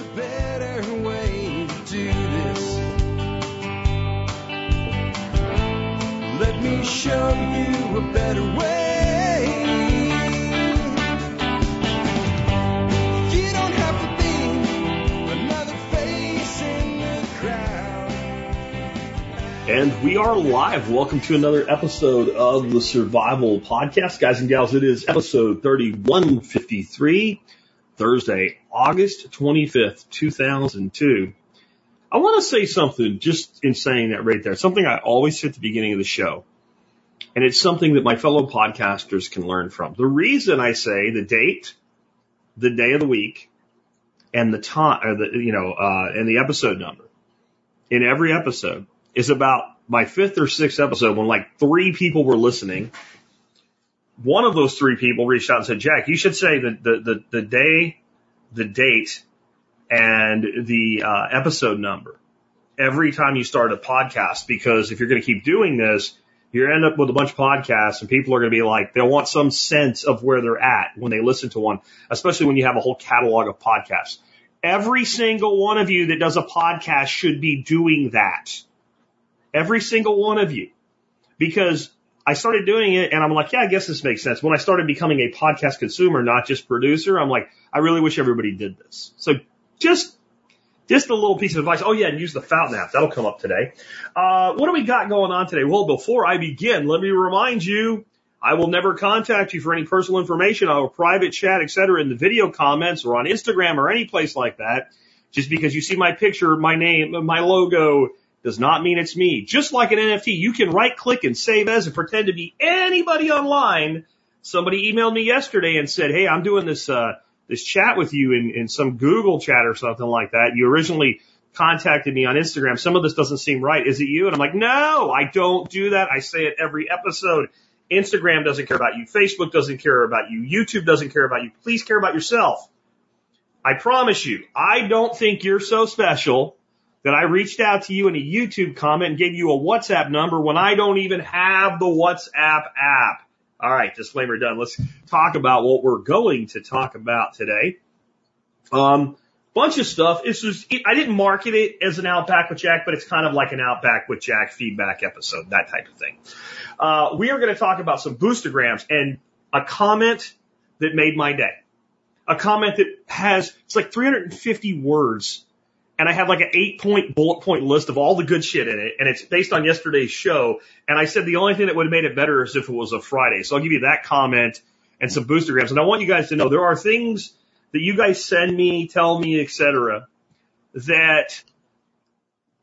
a better way to do this. Let me show you a better way. You don't have to be another face in the crowd. And we are live. Welcome to another episode of the Survival Podcast. Guys and gals, it is episode 3153, Thursday, August 25th, 2002. I want to say something just in saying that right there, something I always say at the beginning of the show. And it's something that my fellow podcasters can learn from. The reason I say the date, the day of the week, and the time, or the, you know, uh, and the episode number in every episode is about my fifth or sixth episode when like three people were listening. One of those three people reached out and said, Jack, you should say the, the, the, the day, the date, and the uh, episode number every time you start a podcast because if you're going to keep doing this, you end up with a bunch of podcasts and people are going to be like, they'll want some sense of where they're at when they listen to one, especially when you have a whole catalog of podcasts. Every single one of you that does a podcast should be doing that. Every single one of you. Because I started doing it and I'm like, yeah, I guess this makes sense. When I started becoming a podcast consumer, not just producer, I'm like, I really wish everybody did this. So just just a little piece of advice. Oh yeah, and use the Fountain app. That'll come up today. Uh, what do we got going on today? Well, before I begin, let me remind you, I will never contact you for any personal information. I will private chat, etc., in the video comments or on Instagram or any place like that. Just because you see my picture, my name, my logo does not mean it's me. Just like an NFT, you can right click and save as and pretend to be anybody online. Somebody emailed me yesterday and said, Hey, I'm doing this, uh, this chat with you in, in some Google chat or something like that. You originally contacted me on Instagram. Some of this doesn't seem right. Is it you? And I'm like, no, I don't do that. I say it every episode. Instagram doesn't care about you. Facebook doesn't care about you. YouTube doesn't care about you. Please care about yourself. I promise you, I don't think you're so special that I reached out to you in a YouTube comment and gave you a WhatsApp number when I don't even have the WhatsApp app. All right, disclaimer done. Let's talk about what we're going to talk about today. Um, bunch of stuff. It's just, I didn't market it as an Outback with Jack, but it's kind of like an Outback with Jack feedback episode, that type of thing. Uh, we are going to talk about some boostergrams and a comment that made my day. A comment that has, it's like 350 words and I have like an eight point bullet point list of all the good shit in it, and it's based on yesterday's show. And I said the only thing that would have made it better is if it was a Friday. So I'll give you that comment and some booster boostergrams. And I want you guys to know there are things that you guys send me, tell me, etc., that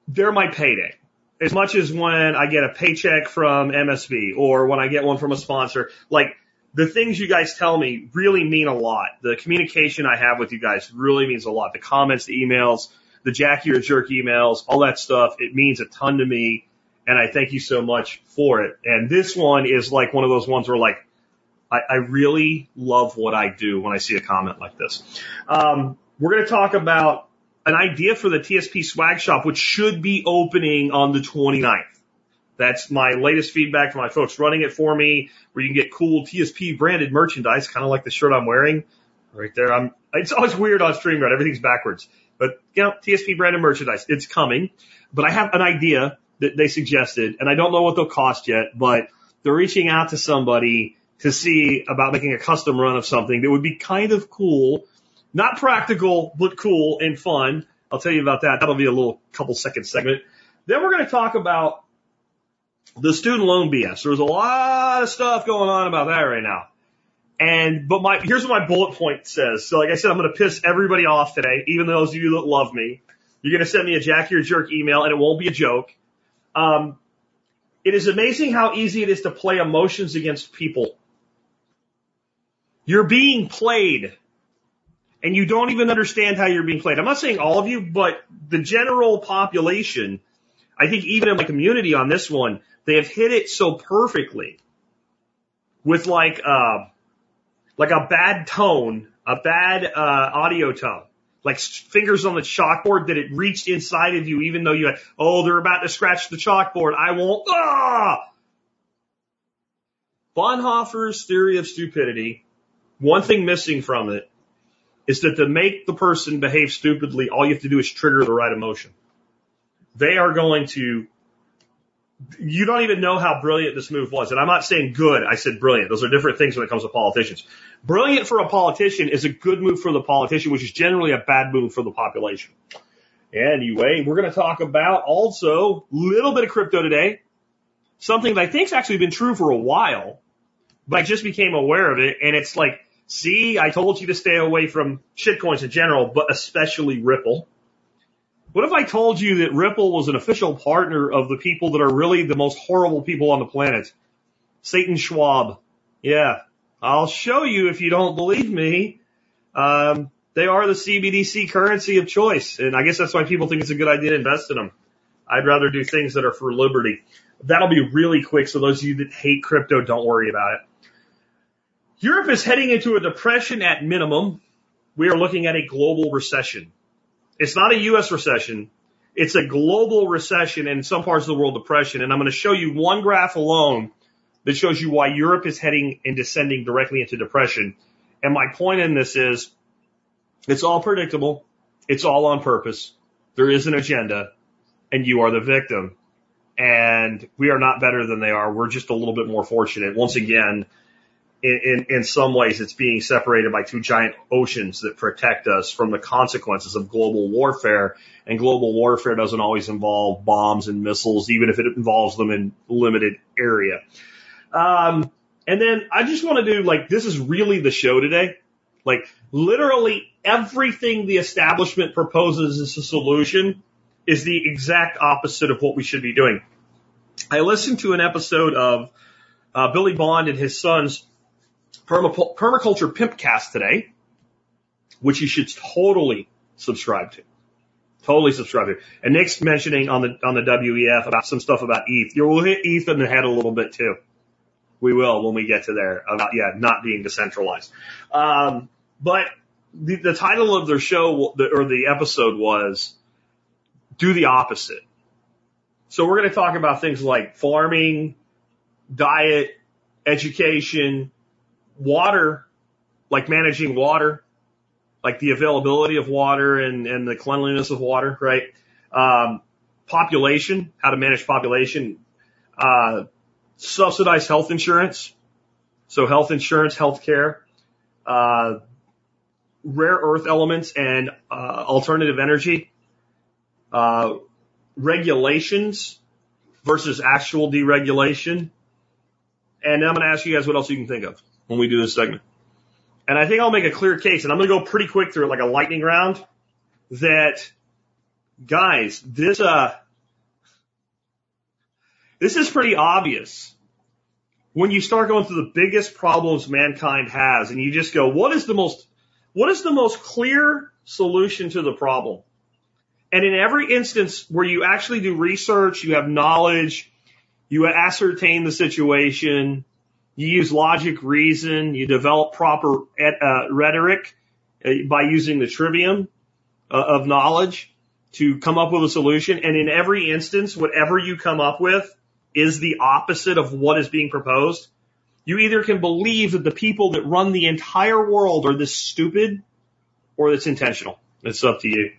they're my payday. As much as when I get a paycheck from MSB or when I get one from a sponsor, like the things you guys tell me really mean a lot. The communication I have with you guys really means a lot. The comments, the emails, the Jackie You're Jerk emails, all that stuff. It means a ton to me. And I thank you so much for it. And this one is like one of those ones where like, I, I really love what I do when I see a comment like this. Um, we're going to talk about an idea for the TSP swag shop, which should be opening on the 29th. That's my latest feedback from my folks running it for me, where you can get cool TSP branded merchandise, kind of like the shirt I'm wearing right there. I'm, it's always weird on StreamYard. Everything's backwards. But, you know, TSP branded merchandise, it's coming. But I have an idea that they suggested, and I don't know what they'll cost yet, but they're reaching out to somebody to see about making a custom run of something that would be kind of cool. Not practical, but cool and fun. I'll tell you about that. That'll be a little couple second segment. Then we're going to talk about the student loan BS. There's a lot of stuff going on about that right now. And, but my, here's what my bullet point says. So like I said, I'm going to piss everybody off today, even those of you that love me. You're going to send me a Jack or Jerk email and it won't be a joke. Um, it is amazing how easy it is to play emotions against people. You're being played and you don't even understand how you're being played. I'm not saying all of you, but the general population, I think even in my community on this one, they have hit it so perfectly with like, uh, like a bad tone, a bad uh, audio tone, like fingers on the chalkboard that it reached inside of you, even though you had, oh, they're about to scratch the chalkboard. I won't. Ah! Bonhoeffer's theory of stupidity, one thing missing from it is that to make the person behave stupidly, all you have to do is trigger the right emotion. They are going to, you don't even know how brilliant this move was. And I'm not saying good. I said brilliant. Those are different things when it comes to politicians. Brilliant for a politician is a good move for the politician, which is generally a bad move for the population. Anyway, we're going to talk about also a little bit of crypto today. Something that I think's actually been true for a while, but I just became aware of it. And it's like, see, I told you to stay away from shitcoins in general, but especially Ripple. What if I told you that Ripple was an official partner of the people that are really the most horrible people on the planet? Satan Schwab. Yeah. I'll show you if you don't believe me. Um, they are the CBDC currency of choice. And I guess that's why people think it's a good idea to invest in them. I'd rather do things that are for liberty. That'll be really quick. So those of you that hate crypto, don't worry about it. Europe is heading into a depression at minimum. We are looking at a global recession. It's not a U.S. recession. It's a global recession and in some parts of the world depression. And I'm going to show you one graph alone that shows you why Europe is heading and descending directly into depression. And my point in this is it's all predictable. It's all on purpose. There is an agenda and you are the victim. And we are not better than they are. We're just a little bit more fortunate. Once again, in, in, in some ways, it's being separated by two giant oceans that protect us from the consequences of global warfare. And global warfare doesn't always involve bombs and missiles, even if it involves them in limited area. Um, and then I just want to do like, this is really the show today. Like literally everything the establishment proposes as a solution is the exact opposite of what we should be doing. I listened to an episode of uh, Billy Bond and his son's permaculture pimpcast today, which you should totally subscribe to. Totally subscribe to. And Nick's mentioning on the on the WEF about some stuff about ETH. Will hit ETH in the head a little bit too. We will when we get to there about yeah not being decentralized. Um, but the, the title of their show or the episode was do the opposite. So we're going to talk about things like farming, diet, education, water, like managing water, like the availability of water and, and the cleanliness of water, right? Um, population, how to manage population, uh, subsidized health insurance. So health insurance, health care, uh, rare earth elements and uh, alternative energy, uh, regulations versus actual deregulation. And I'm going to ask you guys what else you can think of when we do this segment. And I think I'll make a clear case, and I'm going to go pretty quick through it like a lightning round, that guys, this, uh, this is pretty obvious when you start going through the biggest problems mankind has and you just go, what is the most what is the most clear solution to the problem? And in every instance where you actually do research, you have knowledge, you ascertain the situation, you use logic, reason, you develop proper uh, rhetoric uh, by using the trivium uh, of knowledge to come up with a solution. And in every instance, whatever you come up with is the opposite of what is being proposed. You either can believe that the people that run the entire world are this stupid or it's intentional. It's up to you.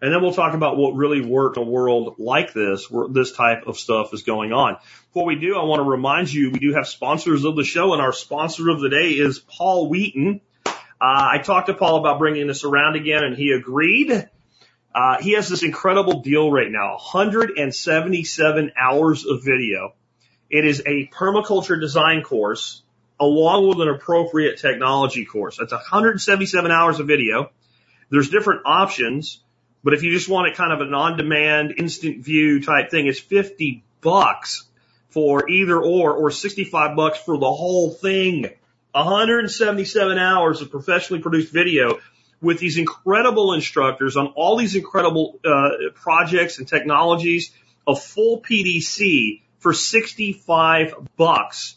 And then we'll talk about what really worked in a world like this, where this type of stuff is going on. Before we do, I want to remind you, we do have sponsors of the show and our sponsor of the day is Paul Wheaton. Uh, I talked to Paul about bringing this around again and he agreed. Uh, he has this incredible deal right now, 177 hours of video it is a permaculture design course along with an appropriate technology course. That's 177 hours of video. There's different options, but if you just want it kind of an on-demand, instant view type thing, it's 50 bucks for either or, or 65 bucks for the whole thing. 177 hours of professionally produced video with these incredible instructors on all these incredible uh, projects and technologies, a full PDC for 65 bucks.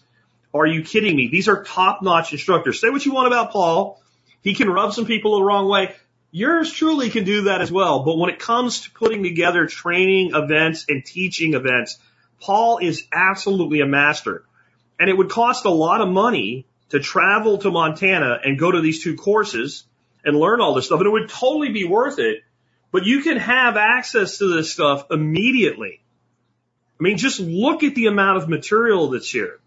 Are you kidding me? These are top notch instructors. Say what you want about Paul. He can rub some people the wrong way. Yours truly can do that as well. But when it comes to putting together training events and teaching events, Paul is absolutely a master. And it would cost a lot of money to travel to Montana and go to these two courses and learn all this stuff. And it would totally be worth it. But you can have access to this stuff immediately. I mean, just look at the amount of material that's here.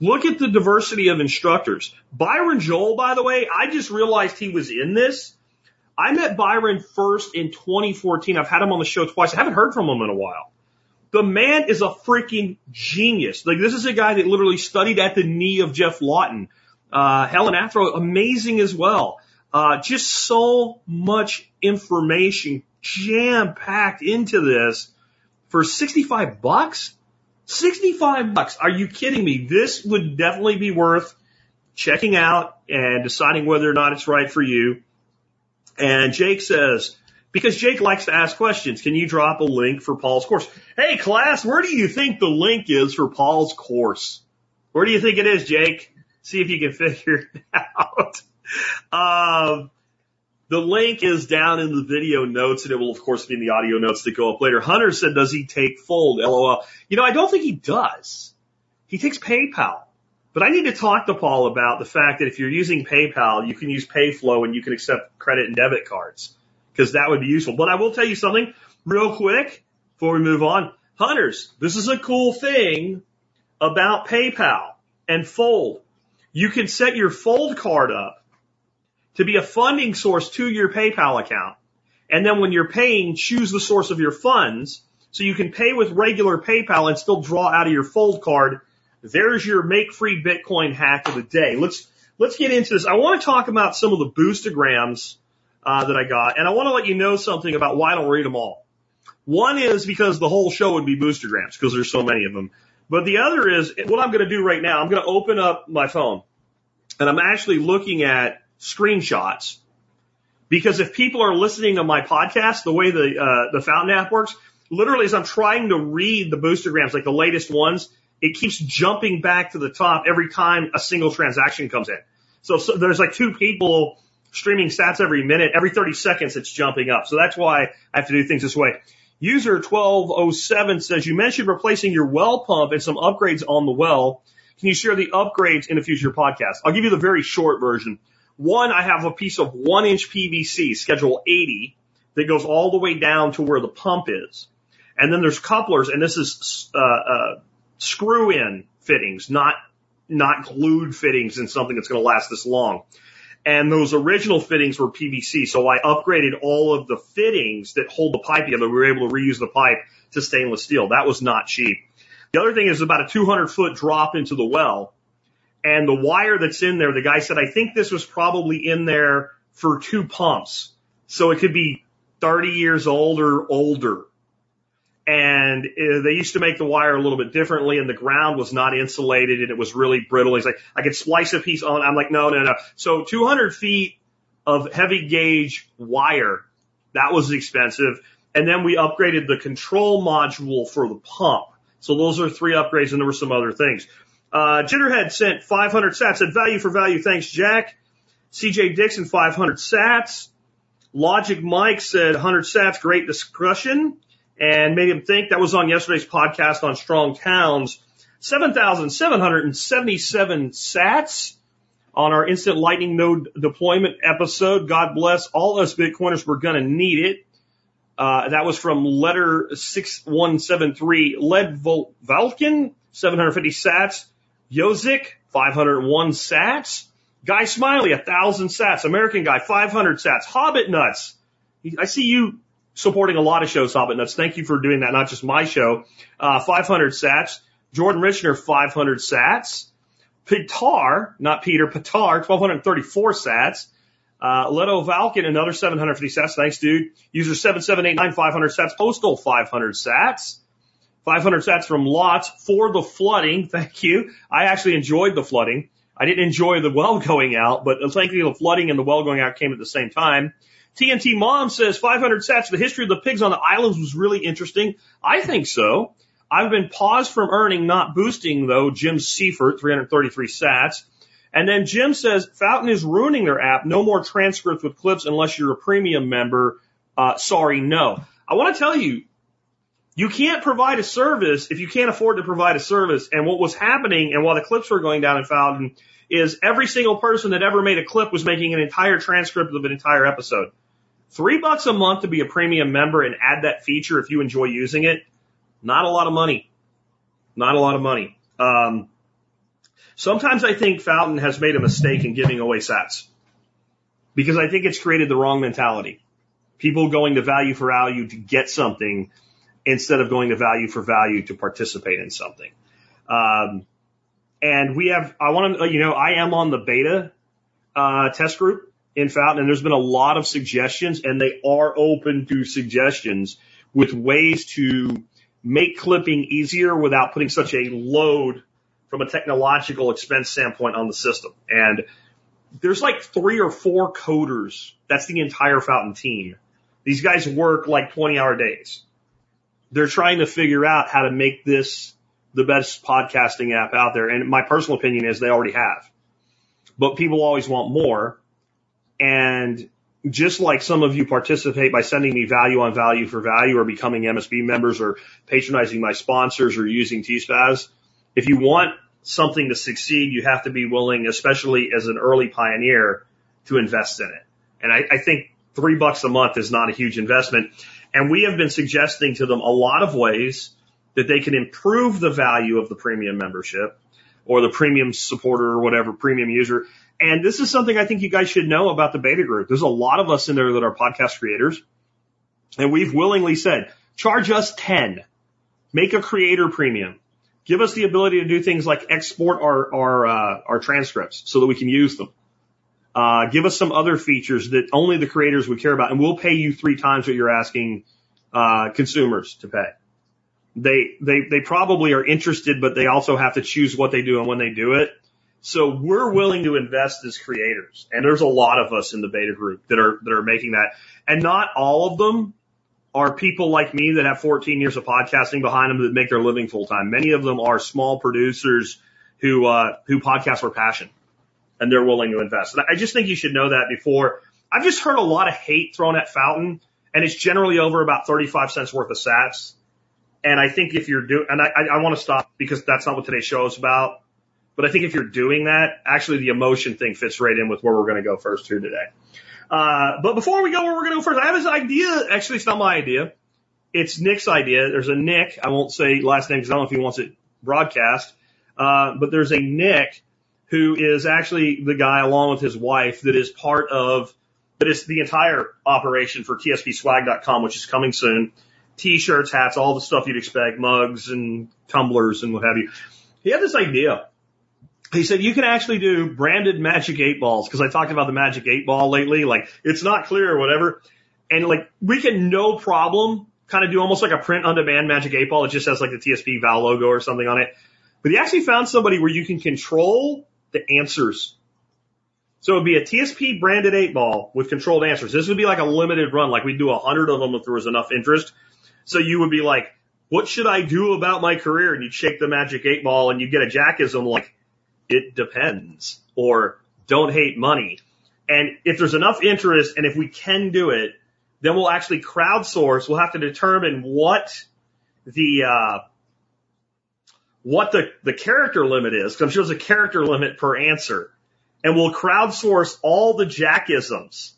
Look at the diversity of instructors. Byron Joel, by the way, I just realized he was in this. I met Byron first in 2014. I've had him on the show twice. I haven't heard from him in a while. The man is a freaking genius. Like this is a guy that literally studied at the knee of Geoff Lawton. Uh, Helen Atthowe, amazing as well. Uh, just so much information jam packed into this for 65 bucks. 65 bucks. Are you kidding me? This would definitely be worth checking out and deciding whether or not it's right for you. And Jake says, because Jake likes to ask questions, can you drop a link for Paul's course? Hey class, where do you think the link is for Paul's course? Where do you think it is, Jake? See if you can figure it out. Um, the link is down in the video notes and it will of course be in the audio notes that go up later. Hunter said, does he take fold? LOL. You know, I don't think he does. He takes PayPal. But I need to talk to Paul about the fact that if you're using PayPal, you can use PayFlow and you can accept credit and debit cards because that would be useful. But I will tell you something real quick before we move on. Hunters, this is a cool thing about PayPal and Fold. You can set your Fold card up to be a funding source to your PayPal account. And then when you're paying, choose the source of your funds so you can pay with regular PayPal and still draw out of your Fold card. There's your make free Bitcoin hack of the day. Let's, let's get into this. I want to talk about some of the boostograms uh, that I got, and I want to let you know something about why I don't read them all. One is because the whole show would be boostergrams because there's so many of them. But the other is what I'm going to do right now. I'm going to open up my phone and I'm actually looking at screenshots because if people are listening to my podcast, the way the, uh, the Fountain app works, literally as I'm trying to read the boostergrams, like the latest ones, it keeps jumping back to the top every time a single transaction comes in. So, so there's like two people streaming stats every minute. Every 30 seconds, it's jumping up. So that's why I have to do things this way. User 1207 says, you mentioned replacing your well pump and some upgrades on the well. Can you share the upgrades in a future podcast? I'll give you the very short version. One, I have a piece of one inch PVC, schedule 80, that goes all the way down to where the pump is. And then there's couplers, and this is, uh, uh, screw in fittings, not, not glued fittings in something that's going to last this long and those original fittings were PVC. So I upgraded all of the fittings that hold the pipe together. We were able to reuse the pipe to stainless steel. That was not cheap. The other thing is about a 200 foot drop into the well and the wire that's in there. The guy said, I think this was probably in there for two pumps. So it could be 30 years old or older and uh, they used to make the wire a little bit differently and the ground was not insulated and it was really brittle. He's like, I could splice a piece on. I'm like, no, no, no. So 200 feet of heavy gauge wire, that was expensive. And then we upgraded the control module for the pump. So those are three upgrades and there were some other things. Uh, Jitterhead sent 500 sats, said value for value. Thanks, Jack. CJ Dixon, 500 sats. Logic Mike said 100 sats, great discussion and made him think that was on yesterday's podcast on strong towns. 7,777 sats on our instant lightning node deployment episode. God bless all us Bitcoiners. We're going to need it. Uh, that was from letter 6173. Led Vol- Vulcan, 750 sats. Yozik, 501 sats. Guy Smiley, 1,000 sats. American Guy, 500 sats. Hobbit Nuts. I see you supporting a lot of shows, Hobbit Nuts. Thank you for doing that, not just my show. Uh, 500 sats. Jordan Richner, 500 sats. Pitar, not Peter, Pitar, 1234 sats. Uh, Leto Valken, another 750 sats. Thanks, dude. User 7789, 500 sats. Postal, 500 sats. 500 sats from Lots for the flooding. Thank you. I actually enjoyed the flooding. I didn't enjoy the well going out, but thankfully the flooding and the well going out came at the same time. TNT Mom says 500 sats. The history of the pigs on the islands was really interesting. I think so. I've been paused from earning, not boosting though. Jim Seifert, 333 sats. And then Jim says Fountain is ruining their app. No more transcripts with clips unless you're a premium member. Uh, sorry, no. I want to tell you, You can't provide a service if you can't afford to provide a service. And what was happening and while the clips were going down in Fountain is every single person that ever made a clip was making an entire transcript of an entire episode. Three bucks a month to be a premium member and add that feature if you enjoy using it. Not a lot of money. Not a lot of money. Um, sometimes I think Fountain has made a mistake in giving away sats because I think it's created the wrong mentality. People going to value for value to get something instead of going to value for value to participate in something. Um, and we have, I want to, you know, I am on the beta uh, test group in Fountain, and there's been a lot of suggestions, and they are open to suggestions with ways to make clipping easier without putting such a load from a technological expense standpoint on the system. And there's like three or four coders. That's the entire Fountain team. These guys work like 20 hour days. They're trying to figure out how to make this the best podcasting app out there. And my personal opinion is they already have, but people always want more. And just like some of you participate by sending me value on value for value or becoming MSB members or patronizing my sponsors or using TSPAZ, if you want something to succeed, you have to be willing, especially as an early pioneer, to invest in it. And I, I think three bucks a month is not a huge investment. And we have been suggesting to them a lot of ways that they can improve the value of the premium membership or the premium supporter or whatever, premium user. And this is something I think you guys should know about the beta group. There's a lot of us in there that are podcast creators. And we've willingly said, charge us 10. Make a creator premium. Give us the ability to do things like export our, our, uh, our transcripts so that we can use them. Uh, give us some other features that only the creators would care about and we'll pay you three times what you're asking, uh, consumers to pay. They, they, they probably are interested, but they also have to choose what they do and when they do it. So we're willing to invest as creators. And there's a lot of us in the beta group that are, that are making that. And not all of them are people like me that have 14 years of podcasting behind them that make their living full time. Many of them are small producers who, uh, who podcast for passion and they're willing to invest. And I just think you should know that before. I've just heard a lot of hate thrown at Fountain and it's generally over about 35 cents worth of sats. And I think if you're doing, and I, I, I want to stop because that's not what today's show is about. But I think if you're doing that, actually the emotion thing fits right in with where we're going to go first here today. Uh, but before we go where we're going to go first, I have this idea. Actually, it's not my idea. It's Nick's idea. There's a Nick. I won't say last name because I don't know if he wants it broadcast. Uh, but there's a Nick who is actually the guy along with his wife that is part of, that is the entire operation for tspswag.com, which is coming soon. T-shirts, hats, all the stuff you'd expect, mugs and tumblers and what have you. He had this idea. He said you can actually do branded magic eight balls because I talked about the magic eight ball lately. Like it's not clear or whatever. And like we can no problem kind of do almost like a print on demand magic eight ball. It just has like the TSP Val logo or something on it. But he actually found somebody where you can control the answers. So it would be a TSP branded eight ball with controlled answers. This would be like a limited run. Like we'd do a hundred of them if there was enough interest. So you would be like, what should I do about my career? And you'd shake the magic eight ball and you'd get a jackism like, it depends or don't hate money. And if there's enough interest and if we can do it, then we'll actually crowdsource. We'll have to determine what the, uh, what the, the character limit is. Cause I'm sure there's a character limit per answer and we'll crowdsource all the jackisms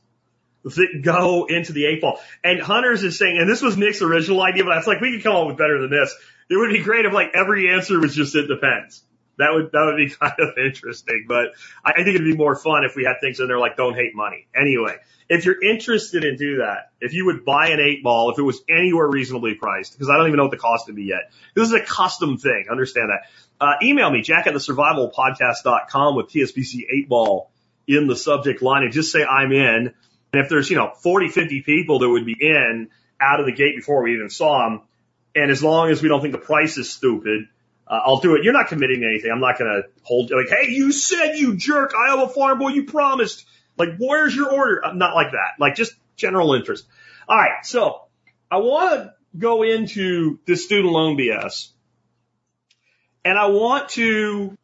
that go into the eight ball. And Hunters is saying, and this was Nick's original idea, but I was like, we could come up with better than this. It would be great if like every answer was just it depends. That would that would be kind of interesting, but I, think it'd be more fun if we had things in there like don't hate money. Anyway, if you're interested in do that, if you would buy an eight ball, if it was anywhere reasonably priced, because I don't even know what the cost would be yet. This is a custom thing. Understand that. Uh, email me, jack at the survivalpodcast.com with TSPC eight ball in the subject line and just say I'm in. And if there's, you know, 40, 50 people that would be in out of the gate before we even saw them, and as long as we don't think the price is stupid, uh, I'll do it. You're not committing to anything. I'm not going to hold like, hey, you said you jerk. I am a farm boy. You promised. Like, where's your order? Uh, not like that. Like, just general interest. All right. So I want to go into this student loan BS. And I want to,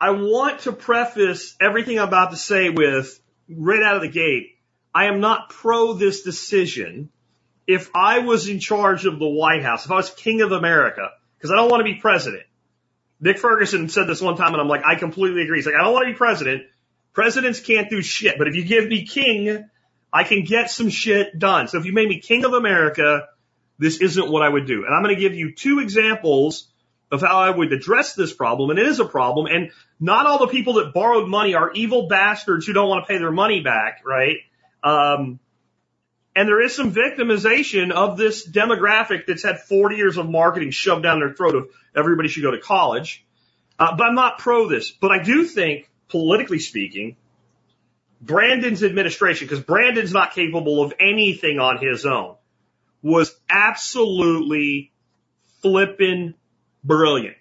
I want to preface everything I'm about to say with right out of the gate. I am not pro this decision if I was in charge of the White House, if I was king of America, because I don't want to be president. Nick Ferguson said this one time and I'm like, I completely agree. He's like, I don't want to be president. Presidents can't do shit, but if you give me king, I can get some shit done. So if you made me king of America, this isn't what I would do. And I'm going to give you two examples of how I would address this problem. And it is a problem. And not all the people that borrowed money are evil bastards who don't want to pay their money back, right? Um, and there is some victimization of this demographic that's had 40 years of marketing shoved down their throat of everybody should go to college. Uh, but I'm not pro this. But I do think, politically speaking, Brandon's administration, because Brandon's not capable of anything on his own, was absolutely flippin' brilliant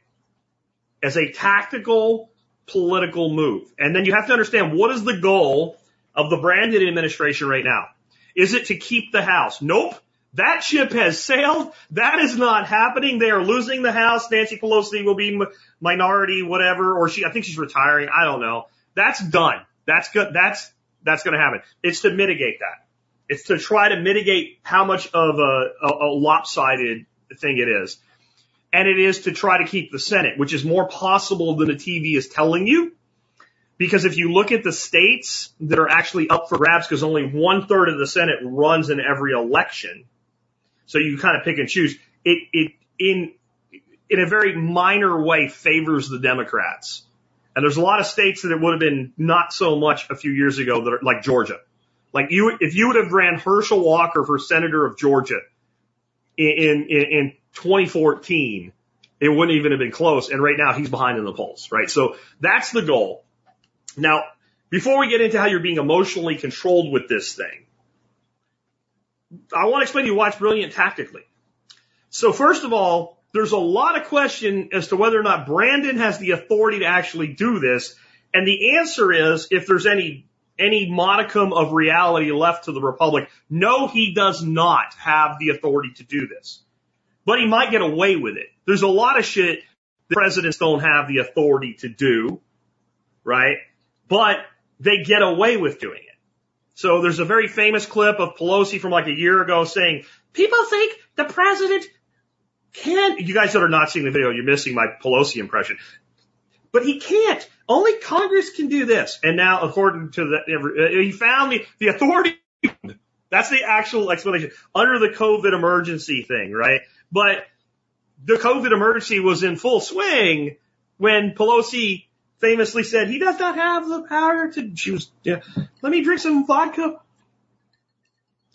as a tactical political move. And then you have to understand what is the goal of the Brandon administration right now? Is it to keep the House? Nope. That ship has sailed. That is not happening. They are losing the House. Nancy Pelosi will be minority, whatever, or she, I think she's retiring. I don't know. That's done. That's good. That's, that's going to happen. It's to mitigate that. It's to try to mitigate how much of a, a, a lopsided thing it is. And it is to try to keep the Senate, which is more possible than the TV is telling you. Because if you look at the states that are actually up for grabs, because only one third of the Senate runs in every election, so you kind of pick and choose. It it in in a very minor way favors the Democrats. And there's a lot of states that it would have been not so much a few years ago that are like Georgia. Like you, if you would have ran Herschel Walker for senator of Georgia in, in, in 2014, it wouldn't even have been close. And right now he's behind in the polls, right? So that's the goal. Now, before we get into how you're being emotionally controlled with this thing, I want to explain to you why it's brilliant tactically. So first of all, there's a lot of question as to whether or not Brandon has the authority to actually do this. And the answer is, if there's any, any modicum of reality left to the Republic, no, he does not have the authority to do this. But he might get away with it. There's a lot of shit that presidents don't have the authority to do, right? But they get away with doing it. So there's a very famous clip of Pelosi from like a year ago saying, people think the president can't, you guys that are not seeing the video, you're missing my Pelosi impression. But he can't. Only Congress can do this. And now, according to the, uh, he found the, the authority. That's the actual explanation under the COVID emergency thing, right? But the COVID emergency was in full swing when Pelosi famously said he does not have the power to, was, yeah, let me drink some vodka.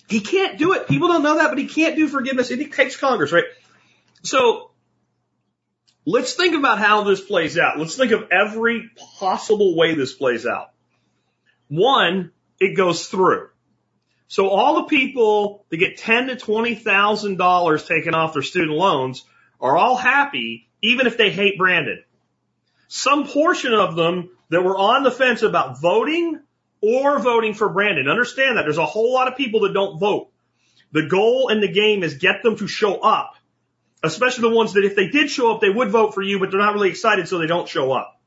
He can't do it. People don't know that, but he can't do forgiveness. It takes Congress, right? So let's think about how this plays out. Let's think of every possible way this plays out. One, it goes through. So all the people that get ten to twenty thousand dollars taken off their student loans are all happy, even if they hate Brandon. Some portion of them that were on the fence about voting or voting for Brandon. Understand that there's a whole lot of people that don't vote. The goal in the game is get them to show up especially the ones that if they did show up, they would vote for you, but they're not really excited, so they don't show up.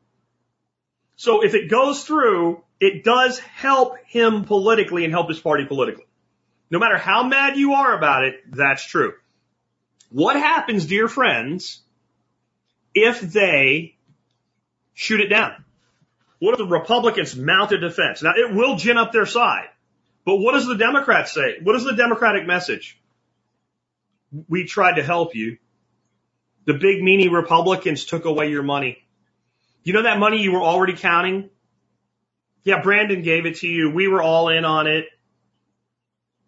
So if it goes through, it does help him politically and help his party politically. No matter how mad you are about it, that's true. What happens, dear friends, if they shoot it down? What if the Republicans mount a defense? Now it will gin up their side. But what does the Democrats say? What is the Democratic message? We tried to help you. The big meanie Republicans took away your money. You know that money you were already counting? Yeah, Brandon gave it to you. We were all in on it.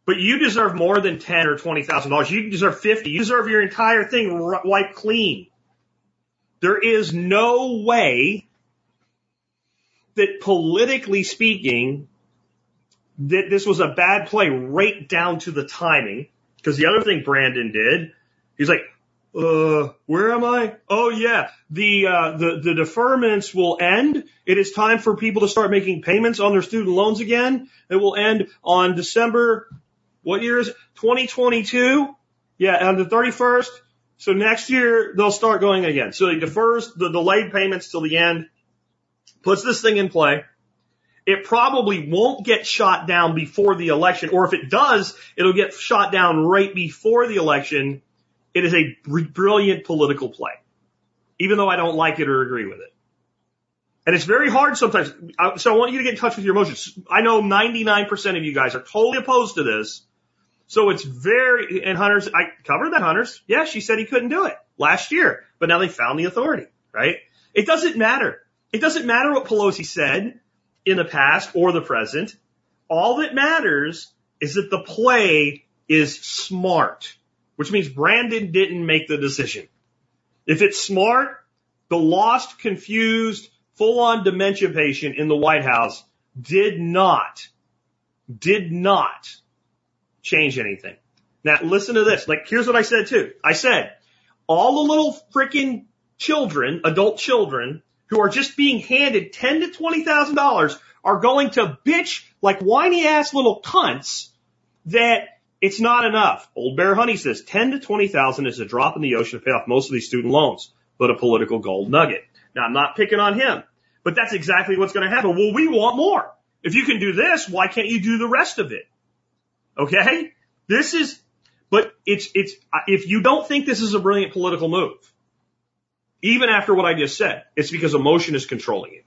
But you deserve more than ten or twenty thousand dollars. You deserve fifty. You deserve your entire thing wiped clean. There is no way that politically speaking, that this was a bad play right down to the timing. Because the other thing Brandon did, he's like, uh, where am I? Oh yeah, the, uh, the, the deferments will end. It is time for people to start making payments on their student loans again. It will end on December, what year is it? 2022? Yeah, on the 31st. So next year they'll start going again. So he defers the delayed payments till the end, puts this thing in play. it probably won't get shot down before the election, or if it does, it'll get shot down right before the election. It is a brilliant political play, even though I don't like it or agree with it. And it's very hard sometimes. So I want you to get in touch with your emotions. I know 99% of you guys are totally opposed to this. So it's very, and Hunter's, I covered that Hunter's. Yeah, she said he couldn't do it last year, but now they found the authority, right? It doesn't matter. It doesn't matter what Pelosi said in the past or the present. All that matters is that the play is smart, which means Brandon didn't make the decision. If it's smart, the lost, confused, full on dementia patient in the White House did not, did not change anything. Now listen to this. Like here's what I said too. I said all the little freaking children, adult children who are just being handed ten to twenty thousand dollars are going to bitch like whiny ass little cunts that it's not enough. Old Bear Honey says ten to twenty thousand is a drop in the ocean to pay off most of these student loans, but a political gold nugget. Now I'm not picking on him, but that's exactly what's going to happen. Well, we want more. If you can do this, why can't you do the rest of it? Okay? This is, but it's, it's, if you don't think this is a brilliant political move, even after what I just said, it's because emotion is controlling you.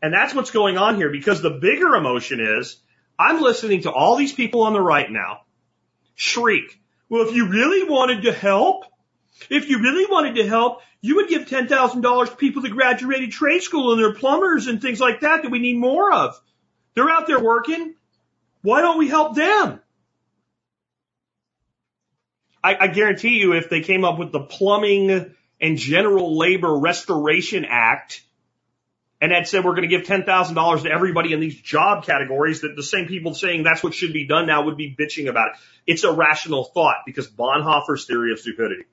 And that's what's going on here because the bigger emotion is I'm listening to all these people on the right now shriek. Well, if you really wanted to help, if you really wanted to help, you would give $10,000 to people that graduated trade school and they're plumbers and things like that that we need more of. They're out there working. Why don't we help them? I, I guarantee you if they came up with the plumbing and general labor restoration act and had said we're going to give $10,000 to everybody in these job categories that the same people saying that's what should be done now would be bitching about it. It's a rational thought because Bonhoeffer's theory of stupidity.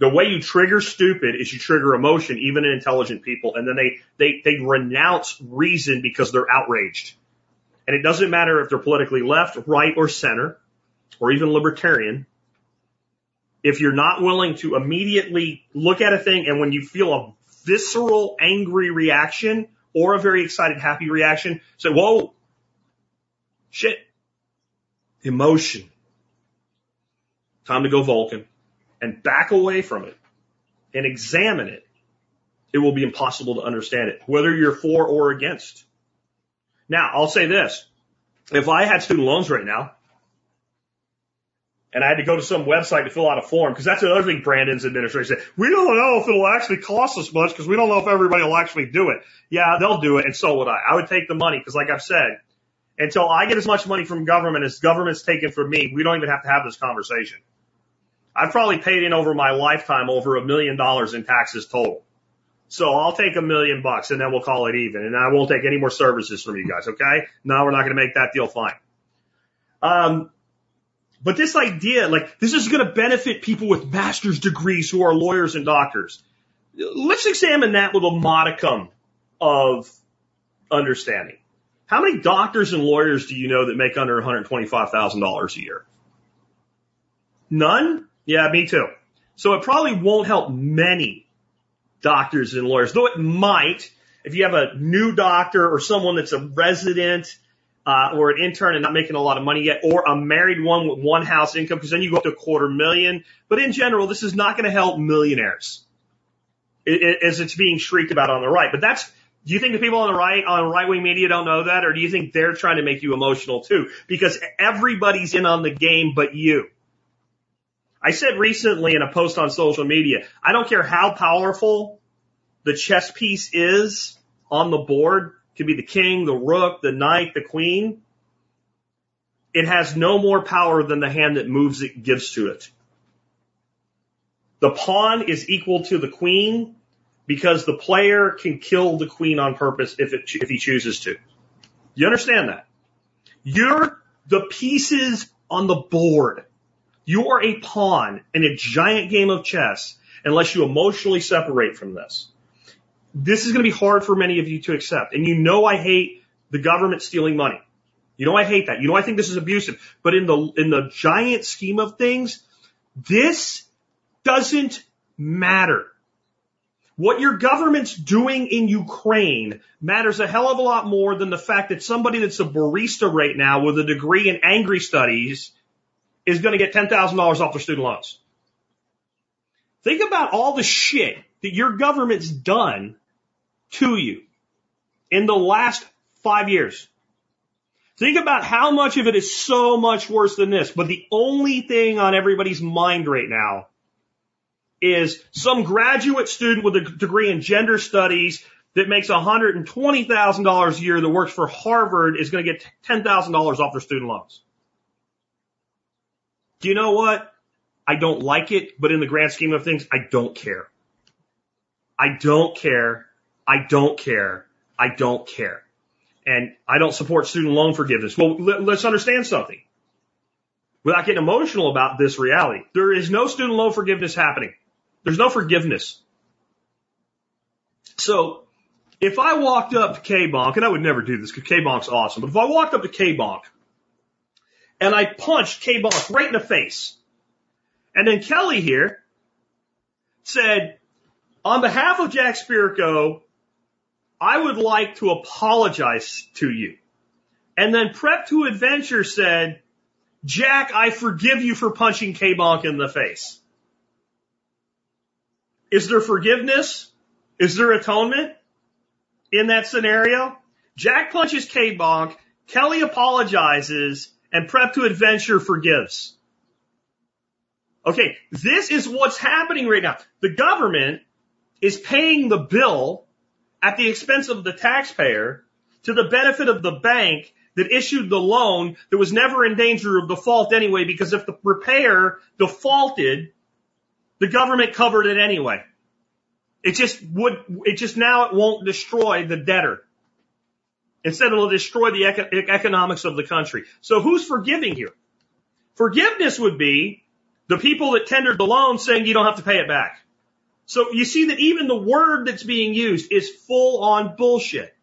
The way you trigger stupid is you trigger emotion, even in intelligent people, and then they, they, they renounce reason because they're outraged. And it doesn't matter if they're politically left, right, or center, or even libertarian. If you're not willing to immediately look at a thing and when you feel a visceral, angry reaction or a very excited, happy reaction, say, whoa, shit, emotion. Time to go Vulcan and back away from it and examine it, it will be impossible to understand it, whether you're for or against. Now, I'll say this. If I had student loans right now, and I had to go to some website to fill out a form, because that's another thing Brandon's administration said. We don't know if it'll actually cost us much because we don't know if everybody will actually do it. Yeah, they'll do it, and so would I. I would take the money because, like I've said, until I get as much money from government as government's taken from me, we don't even have to have this conversation. I've probably paid in over my lifetime over a million dollars in taxes total. So I'll take a million bucks and then we'll call it even. And I won't take any more services from you guys. Okay. No, we're not going to make that deal fine. Um, but this idea, like, this is going to benefit people with master's degrees who are lawyers and doctors. Let's examine that with a modicum of understanding. How many doctors and lawyers do you know that make under $125,000 a year? None? Yeah, me too. So it probably won't help many doctors and lawyers, though it might if you have a new doctor or someone that's a resident uh, or an intern and not making a lot of money yet, or a married one with one house income, because then you go up to a quarter million. But in general, this is not going to help millionaires, it, it, as it's being shrieked about on the right. But that's do you think the people on the right, on right wing media don't know that? Or do you think they're trying to make you emotional too? Because everybody's in on the game but you. I said recently in a post on social media, I don't care how powerful the chess piece is on the board, could be the king, the rook, the knight, the queen. It has no more power than the hand that moves it gives to it. The pawn is equal to the queen because the player can kill the queen on purpose if it, if he chooses to. You understand that? You're the pieces on the board. You are a pawn in a giant game of chess unless you emotionally separate from this. This is going to be hard for many of you to accept. And you know I hate the government stealing money. You know I hate that. You know I think this is abusive. But in the in the giant scheme of things, this doesn't matter. What your government's doing in Ukraine matters a hell of a lot more than the fact that somebody that's a barista right now with a degree in angry studies is going to get $10,000 off their student loans. Think about all the shit that your government's done to you in the last five years. Think about how much of it is so much worse than this. But the only thing on everybody's mind right now is some graduate student with a degree in gender studies that makes $120,000 a year that works for Harvard is going to get $10,000 off their student loans. Do you know what? I don't like it, but in the grand scheme of things, I don't care. I don't care. I don't care. I don't care. And I don't support student loan forgiveness. Well, let's understand something. Without getting emotional about this reality, there is no student loan forgiveness happening. There's no forgiveness. So if I walked up to K-Bonk, and I would never do this because K-Bonk's awesome, but if I walked up to K-Bonk and I punched K-Bonk right in the face, and then Kelly here said, on behalf of Jack Spirko, I would like to apologize to you. And then Prep to Adventure said, Jack, I forgive you for punching K-Bonk in the face. Is there forgiveness? Is there atonement in that scenario? Jack punches K Bonk, Kelly apologizes, and Prep to Adventure forgives. Okay, this is what's happening right now. The government is paying the bill at the expense of the taxpayer to the benefit of the bank that issued the loan that was never in danger of default anyway, because if the repair defaulted, the government covered it anyway. It just would, it just now it won't destroy the debtor. Instead, it'll destroy the eco- economics of the country. So who's forgiving here? Forgiveness would be the people that tendered the loan saying you don't have to pay it back. So you see that even the word that's being used is full on bullshit.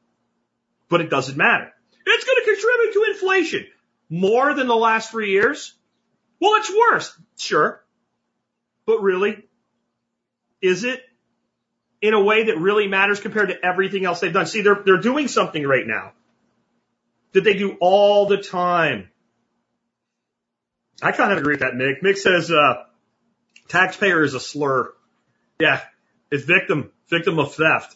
But it doesn't matter. It's going to contribute to inflation more than the last three years. Well, it's worse. Sure. But really? Is it? In a way that really matters compared to everything else they've done. See, they're, they're doing something right now that they do all the time. I kind of agree with that, Mick. Mick says, uh, taxpayer is a slur. Yeah. It's victim, victim of theft.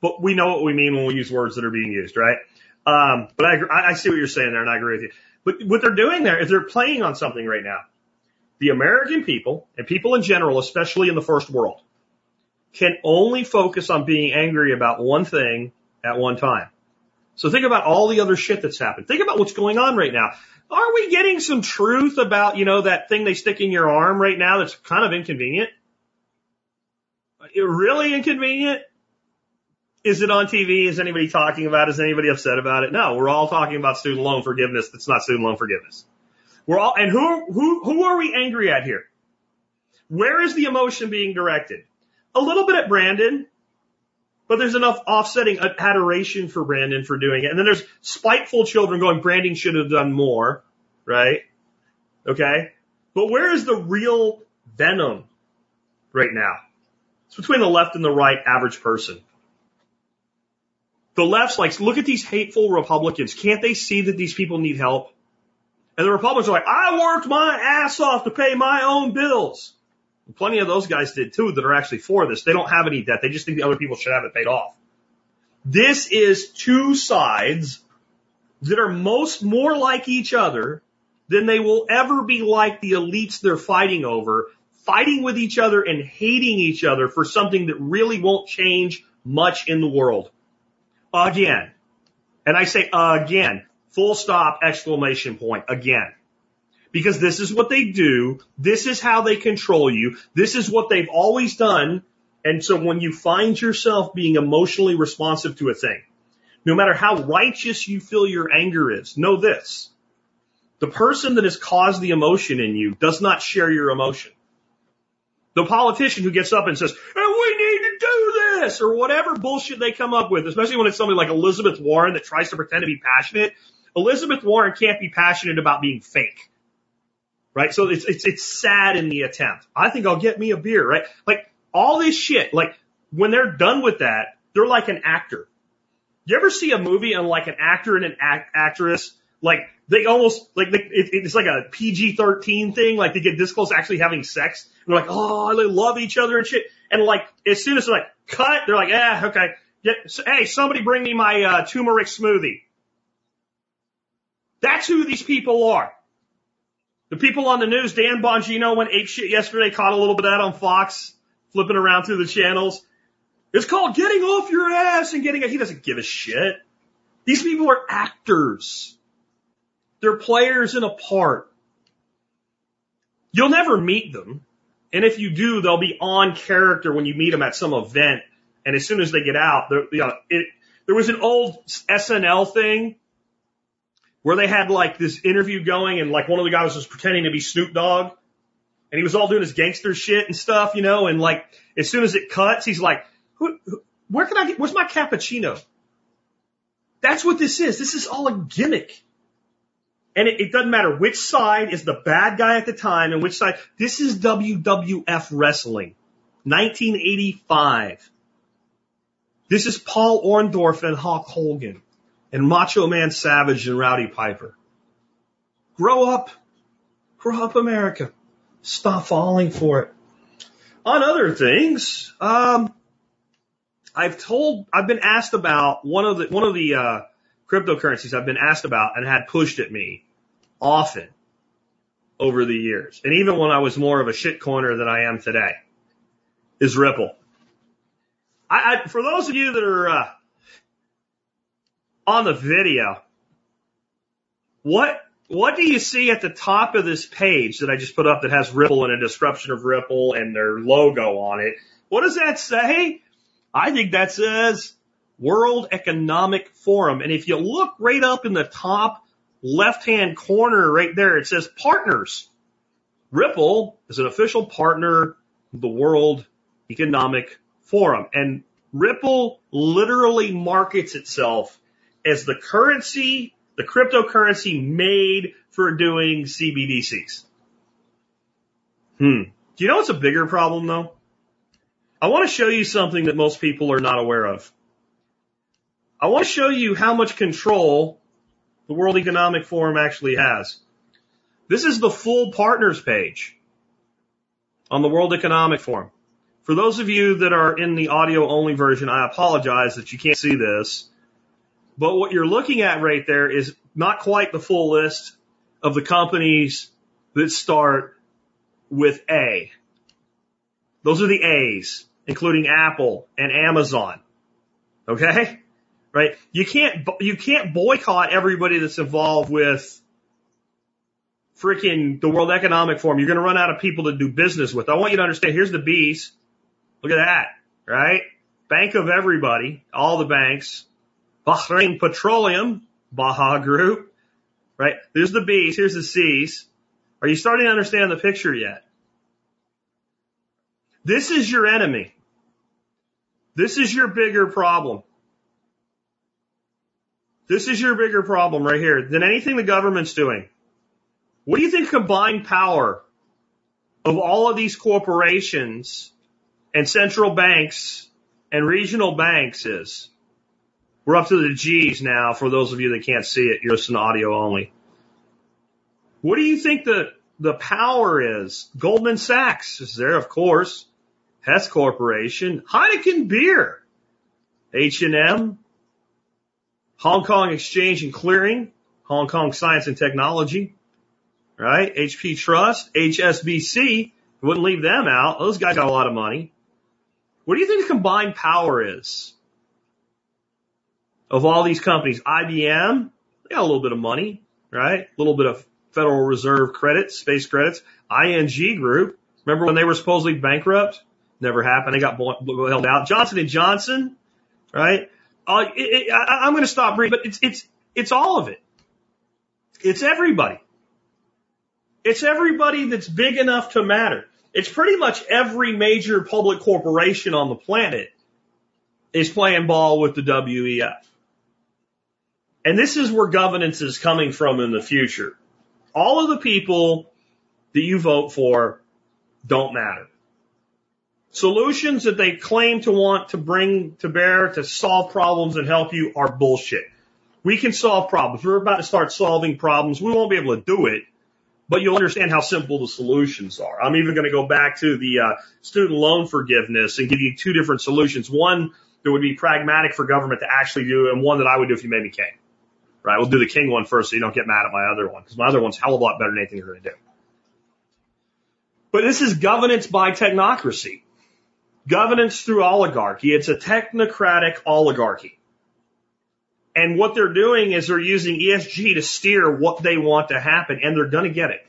But we know what we mean when we use words that are being used, right? Um, but I, I see what you're saying there and I agree with you. But what they're doing there is they're playing on something right now the American people and people in general, especially in the first world, can only focus on being angry about one thing at one time. So think about all the other shit that's happened. Think about what's going on right now. Are we getting some truth about, you know, that thing they stick in your arm right now that's kind of inconvenient? Really inconvenient? Is it on TV? Is anybody talking about it? Is anybody upset about it? No, we're all talking about student loan forgiveness that's not student loan forgiveness. We're all, and who, who, who are we angry at here? Where is the emotion being directed? A little bit at Brandon, but there's enough offsetting adoration for Brandon for doing it. And then there's spiteful children going, Brandon should have done more, right? Okay. But where is the real venom right now? It's between the left and the right average person. The left's like, look at these hateful Republicans. Can't they see that these people need help? And the Republicans are like, I worked my ass off to pay my own bills. Plenty of those guys did too that are actually for this. They don't have any debt. They just think the other people should have it paid off. This is two sides that are most more like each other than they will ever be like the elites they're fighting over, fighting with each other and hating each other for something that really won't change much in the world. Again. And I say again. Full stop, exclamation point, again. Because this is what they do. This is how they control you. This is what they've always done. And so when you find yourself being emotionally responsive to a thing, no matter how righteous you feel your anger is, know this. The person that has caused the emotion in you does not share your emotion. The politician who gets up and says, we need to do this or whatever bullshit they come up with, especially when it's somebody like Elizabeth Warren that tries to pretend to be passionate Elizabeth Warren can't be passionate about being fake. Right? So it's, it's, it's sad in the attempt. I think I'll get me a beer, right? Like all this shit, like when they're done with that, they're like an actor. You ever see a movie and like an actor and an act- actress, like they almost like they, it, it's like a PG-13 thing, like they get this close actually having sex. And they're like, oh, they love each other and shit. And like as soon as they're like cut, they're like, yeah, okay, yeah, so, hey, somebody bring me my uh, turmeric smoothie. That's who these people are. The people on the news, Dan Bongino went ape shit yesterday, caught a little bit of that on Fox, flipping around through the channels. It's called getting off your ass and getting, a he doesn't give a shit. These people are actors. They're players in a part. You'll never meet them. And if you do, they'll be on character when you meet them at some event. And as soon as they get out, you know, it, there was an old SNL thing where they had like this interview going and like one of the guys was pretending to be Snoop Dogg and he was all doing his gangster shit and stuff, you know, and like as soon as it cuts, he's like, who, who, where can I get, where's my cappuccino? That's what this is. This is all a gimmick. And it, it doesn't matter which side is the bad guy at the time and which side. This is WWF wrestling. 1985. This is Paul Orndorff and Hulk Hogan and Macho Man Savage and Rowdy Piper. Grow up. Grow up America. Stop falling for it. On other things, um, I've told, I've been asked about one of the, one of the, uh, cryptocurrencies I've been asked about and had pushed at me often over the years. And even when I was more of a shit corner than I am today is Ripple. I, I for those of you that are, uh, on the video, what what do you see at the top of this page that I just put up that has Ripple and a description of Ripple and their logo on it? What does that say? I think that says World Economic Forum. And if you look right up in the top left hand corner right there, it says partners. Ripple is an official partner of the World Economic Forum. And Ripple literally markets itself as the currency, the cryptocurrency made for doing CBDCs. Hmm. Do you know what's a bigger problem though? I want to show you something that most people are not aware of. I want to show you how much control the World Economic Forum actually has. This is the full partners page on the World Economic Forum. For those of you that are in the audio only version, I apologize that you can't see this. But what you're looking at right there is not quite the full list of the companies that start with A. Those are the A's, including Apple and Amazon. Okay? Right? You can't, you can't boycott everybody that's involved with freaking the World Economic Forum. You're going to run out of people to do business with. I want you to understand, here's the B's. Look at that, right? Bank of everybody, all the banks, Bahrain Petroleum, Baha Group, right? There's the B's, here's the C's. Are you starting to understand the picture yet? This is your enemy. This is your bigger problem. This is your bigger problem right here than anything the government's doing. What do you think combined power of all of these corporations and central banks and regional banks is? We're up to the G's now for those of you that can't see it. You're listening audio only. What do you think the, the power is? Goldman Sachs is there, of course. Hess Corporation, Heineken Beer, H&M, Hong Kong Exchange and Clearing, Hong Kong Science and Technology, right? HP Trust, HSBC, wouldn't leave them out. Those guys got a lot of money. What do you think the combined power is? Of all these companies, IBM, they got a little bit of money, right? A little bit of Federal Reserve credits, space credits. ING Group, remember when they were supposedly bankrupt? Never happened. They got held out. Johnson and Johnson, right? Uh, it, it, I, I'm going to stop reading, but it's it's it's all of it. It's everybody. It's everybody that's big enough to matter. It's pretty much every major public corporation on the planet is playing ball with the WEF. And this is where governance is coming from in the future. All of the people that you vote for don't matter. Solutions that they claim to want to bring to bear to solve problems and help you are bullshit. We can solve problems. We're about to start solving problems. We won't be able to do it, but you'll understand how simple the solutions are. I'm even going to go back to the uh, student loan forgiveness and give you two different solutions. One that would be pragmatic for government to actually do, and one that I would do if you made me king. Right? We'll do the king one first so you don't get mad at my other one, because my other one's hell of a lot better than anything you're going to do. But this is governance by technocracy. Governance through oligarchy. It's a technocratic oligarchy. And what they're doing is they're using ESG to steer what they want to happen, and they're going to get it.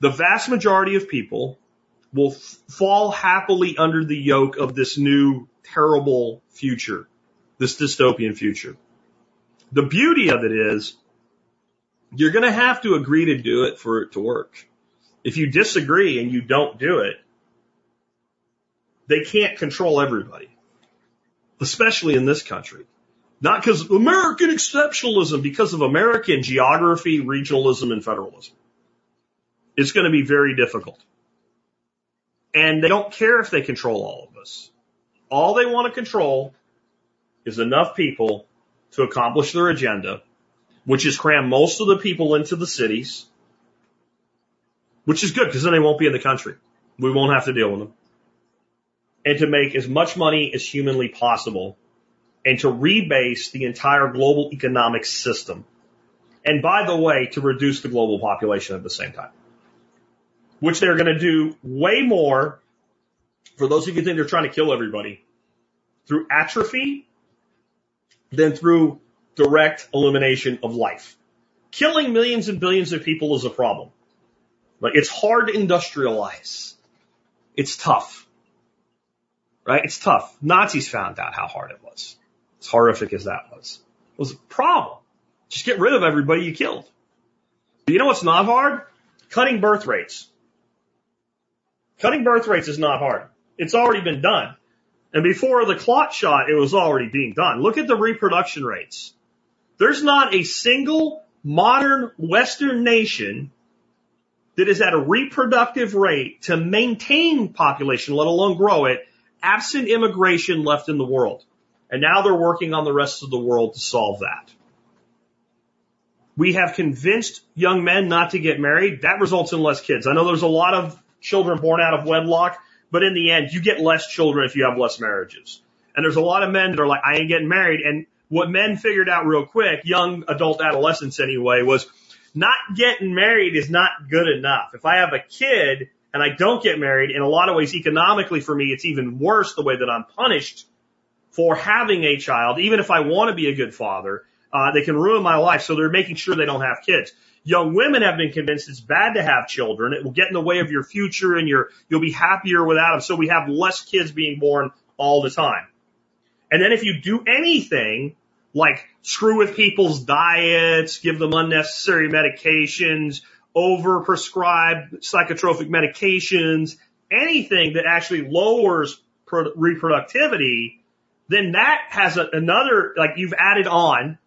The vast majority of people will f- fall happily under the yoke of this new terrible future, this dystopian future. The beauty of it is you're going to have to agree to do it for it to work. If you disagree and you don't do it, they can't control everybody, especially in this country. Not because of American exceptionalism, because of American geography, regionalism, and federalism. It's going to be very difficult. And they don't care if they control all of us. All they want to control is enough people to accomplish their agenda, which is cram most of the people into the cities, which is good because then they won't be in the country. We won't have to deal with them. And to make as much money as humanly possible and to rebase the entire global economic system. And by the way, to reduce the global population at the same time, which they're going to do way more for those of you who think they're trying to kill everybody through atrophy than through direct elimination of life. Killing millions and billions of people is a problem. Like it's hard to industrialize. It's tough. Right? It's tough. Nazis found out how hard it was as horrific as that was, It was a problem. Just get rid of everybody you killed. But you know what's not hard? Cutting birth rates. Cutting birth rates is not hard. It's already been done. And before the clot shot, it was already being done. Look at the reproduction rates. There's not a single modern Western nation that is at a reproductive rate to maintain population, let alone grow it, absent immigration left in the world. And now they're working on the rest of the world to solve that. We have convinced young men not to get married. That results in less kids. I know there's a lot of children born out of wedlock, but in the end, you get less children if you have less marriages. And there's a lot of men that are like, I ain't getting married. And what men figured out real quick, young adult adolescents anyway, was not getting married is not good enough. If I have a kid and I don't get married, in a lot of ways, economically for me, it's even worse the way that I'm punished for having a child, even if I want to be a good father, uh, they can ruin my life. So they're making sure they don't have kids. Young women have been convinced it's bad to have children. It will get in the way of your future and you'll be happier without them. So we have less kids being born all the time. And then if you do anything like screw with people's diets, give them unnecessary medications, overprescribe psychotropic medications, anything that actually lowers reproductivity, then that has a, another, like you've added on.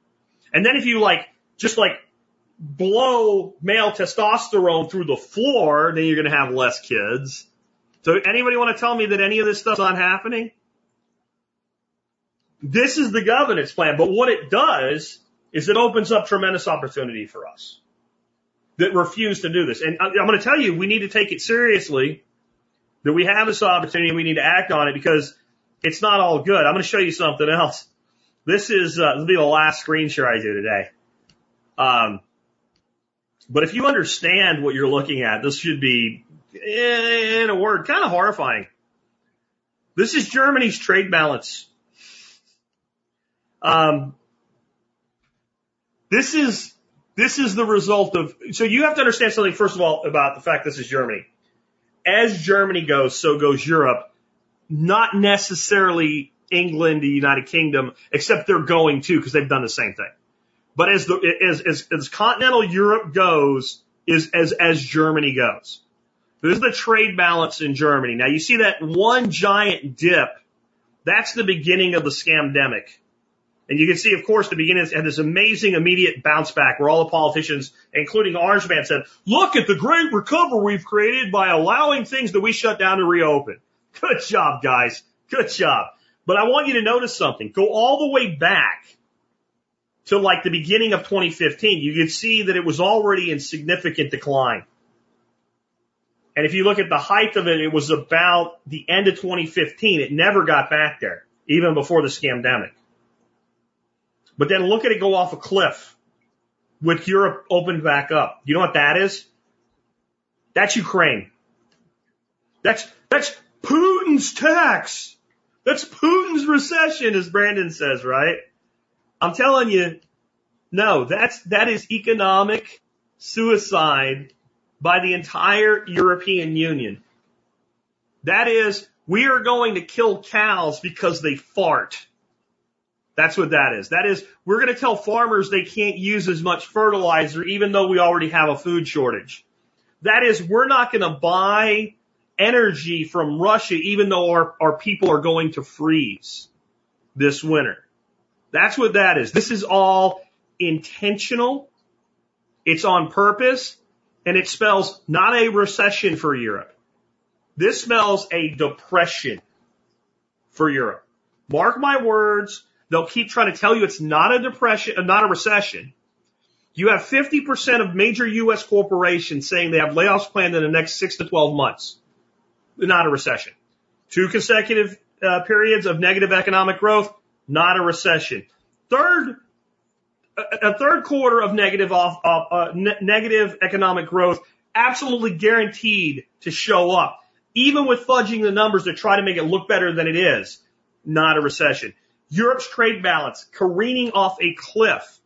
And then if you like, just like blow male testosterone through the floor, then you're going to have less kids. So anybody want to tell me that any of this stuff's not happening? This is the governance plan, but what it does is it opens up tremendous opportunity for us that refuse to do this. And I'm going to tell you, we need to take it seriously that we have this opportunity and we need to act on it because it's not all good. I'm going to show you something else. This is, uh, this will be the last screen share I do today. Um, but if you understand what you're looking at, this should be, in a word, kind of horrifying. This is Germany's trade balance. Um, this is, this is the result of, so you have to understand something, first of all, about the fact this is Germany. As Germany goes, so goes Europe not necessarily England, the United Kingdom, except they're going to because they've done the same thing. But as the as as, as continental Europe goes, is as as Germany goes. This is the trade balance in Germany. Now you see that one giant dip. That's the beginning of the scamdemic. And you can see, of course, the beginning had this amazing immediate bounce back where all the politicians, including Orange Man, said, look at the great recovery we've created by allowing things that we shut down to reopen. Good job, guys. Good job. But I want you to notice something. Go all the way back to like the beginning of 2015. You could see that it was already in significant decline. And if you look at the height of it, it was about the end of 2015. It never got back there, even before the scamdemic. But then look at it go off a cliff with Europe opened back up. You know what that is? That's Ukraine. That's, that's Putin's tax. That's Putin's recession, as Brandon says, right? I'm telling you, no, that's, that is economic suicide by the entire European Union. That is, we are going to kill cows because they fart. That's what that is. That is, we're going to tell farmers they can't use as much fertilizer even though we already have a food shortage. That is, we're not going to buy energy from Russia even though our, our people are going to freeze this winter. That's what that is. This is all intentional. It's on purpose and it spells not a recession for Europe. This spells a depression for Europe. Mark my words. They'll keep trying to tell you it's not a depression, uh, not a recession. You have 50% of major U.S. corporations saying they have layoffs planned in the next six to 12 months. Not a recession. Two consecutive uh, periods of negative economic growth. Not a recession. Third, a, third quarter of negative off, uh, ne- negative economic growth absolutely guaranteed to show up. Even with fudging the numbers to try to make it look better than it is. Not a recession. Europe's trade balance careening off a cliff.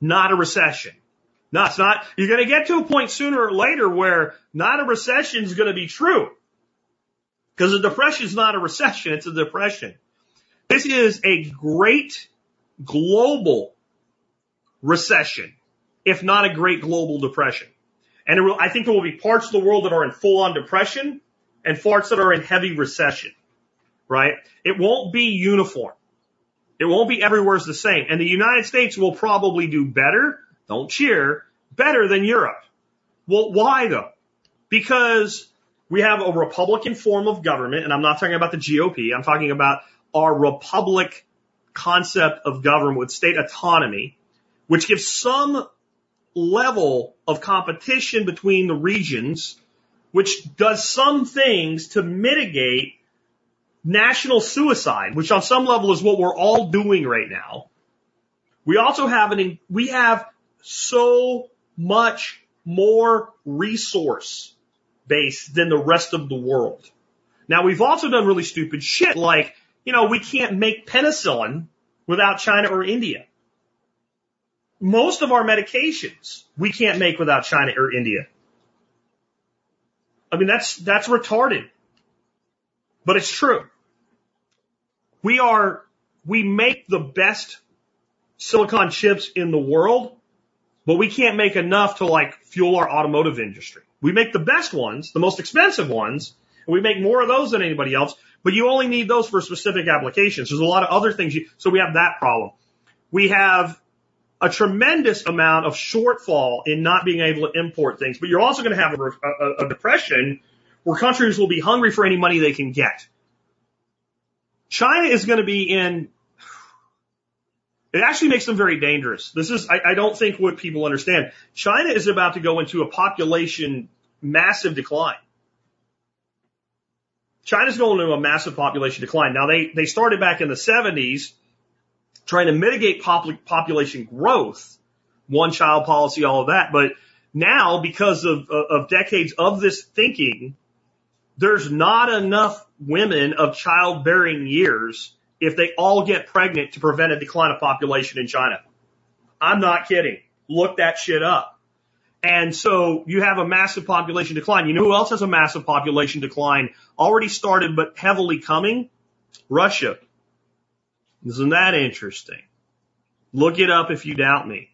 Not a recession. No, it's not. You're going to get to a point sooner or later where not a recession is going to be true. Because a depression is not a recession, it's a depression. This is a great global recession, if not a great global depression. And will, I think there will be parts of the world that are in full on depression and parts that are in heavy recession, right? It won't be uniform. It won't be everywhere's the same. And the United States will probably do better, don't cheer, better than Europe. Well, why though? Because we have a Republican form of government, and I'm not talking about the GOP, I'm talking about our republic concept of government with state autonomy, which gives some level of competition between the regions, which does some things to mitigate national suicide, which on some level is what we're all doing right now. We also have an, we have so much more resource base than the rest of the world. Now we've also done really stupid shit like, you know, we can't make penicillin without China or India. Most of our medications we can't make without China or India. I mean, that's, that's retarded. But it's true. We are, we make the best silicon chips in the world, but we can't make enough to like fuel our automotive industry. We make the best ones, the most expensive ones, and we make more of those than anybody else, but you only need those for specific applications. There's a lot of other things you, so we have that problem. We have a tremendous amount of shortfall in not being able to import things, but you're also going to have a, a, a depression where countries will be hungry for any money they can get. China is going to be in, it actually makes them very dangerous. This is, I, I don't think what people understand. China is about to go into a population massive decline. China's going into a massive population decline. Now they, they started back in the 70s trying to mitigate pop- population growth, one child policy, all of that. But now because of, of decades of this thinking, there's not enough women of childbearing years if they all get pregnant to prevent a decline of population in China. I'm not kidding. Look that shit up. And so you have a massive population decline. You know who else has a massive population decline already started but heavily coming? Russia. Isn't that interesting? Look it up if you doubt me.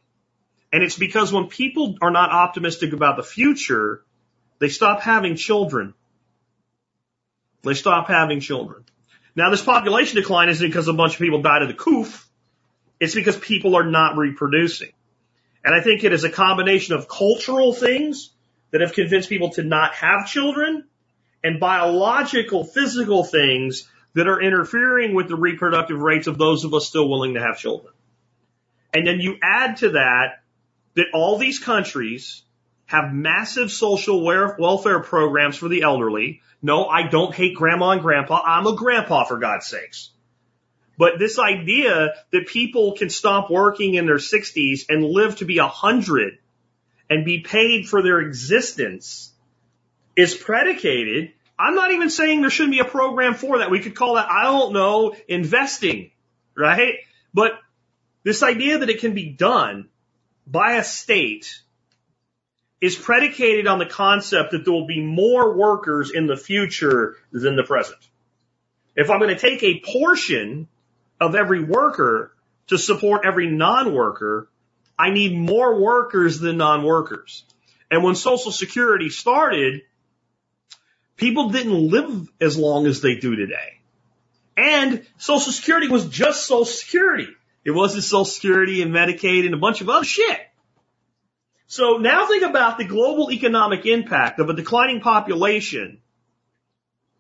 And it's because when people are not optimistic about the future, they stop having children. They stop having children. Now this population decline isn't because a bunch of people died of the coof. It's because people are not reproducing. And I think it is a combination of cultural things that have convinced people to not have children and biological, physical things that are interfering with the reproductive rates of those of us still willing to have children. And then you add to that that all these countries have massive social welfare programs for the elderly. No, I don't hate grandma and grandpa. I'm a grandpa for God's sakes. But this idea that people can stop working in their 60s and live to be 100 and be paid for their existence is predicated. I'm not even saying there shouldn't be a program for that. We could call that, I don't know, investing, right? But this idea that it can be done by a state is predicated on the concept that there will be more workers in the future than the present. If I'm going to take a portion of every worker to support every non-worker, I need more workers than non-workers. And when Social Security started, people didn't live as long as they do today. And Social Security was just Social Security. It wasn't Social Security and Medicaid and a bunch of other shit. So now think about the global economic impact of a declining population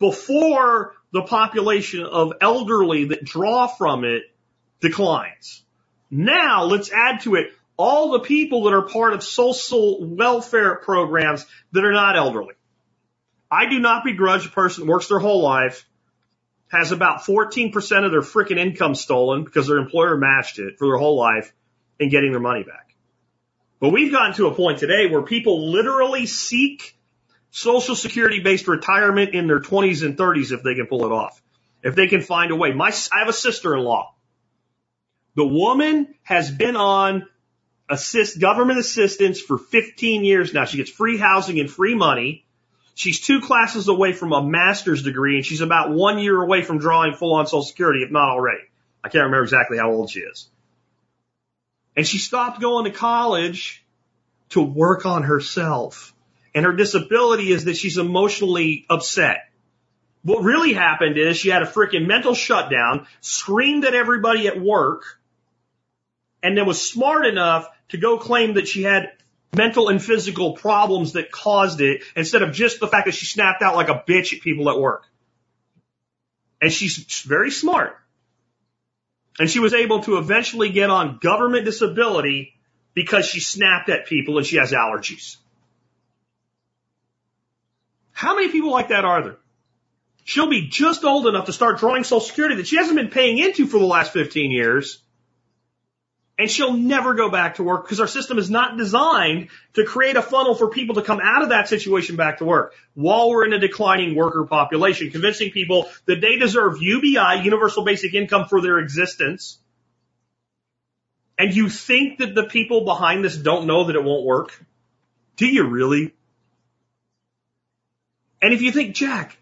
before the population of elderly that draw from it declines. Now let's add to it all the people that are part of social welfare programs that are not elderly. I do not begrudge a person that works their whole life, has about 14% of their freaking income stolen because their employer matched it for their whole life and getting their money back. But we've gotten to a point today where people literally seek social security based retirement in their 20s and 30s if they can pull it off. If they can find a way. My, I have a sister-in-law. The woman has been on assist, government assistance for 15 years now. She gets free housing and free money. She's two classes away from a master's degree and she's about one year away from drawing full on social security, if not already. I can't remember exactly how old she is. And she stopped going to college to work on herself. And her disability is that she's emotionally upset. What really happened is she had a freaking mental shutdown, screamed at everybody at work, and then was smart enough to go claim that she had mental and physical problems that caused it instead of just the fact that she snapped out like a bitch at people at work. And she's very smart. And she was able to eventually get on government disability because she snapped at people and she has allergies. How many people like that are there? She'll be just old enough to start drawing social security that she hasn't been paying into for the last 15 years and she'll never go back to work because our system is not designed to create a funnel for people to come out of that situation back to work while we're in a declining worker population, convincing people that they deserve UBI, universal basic income for their existence. And you think that the people behind this don't know that it won't work? Do you really? And if you think, Jack,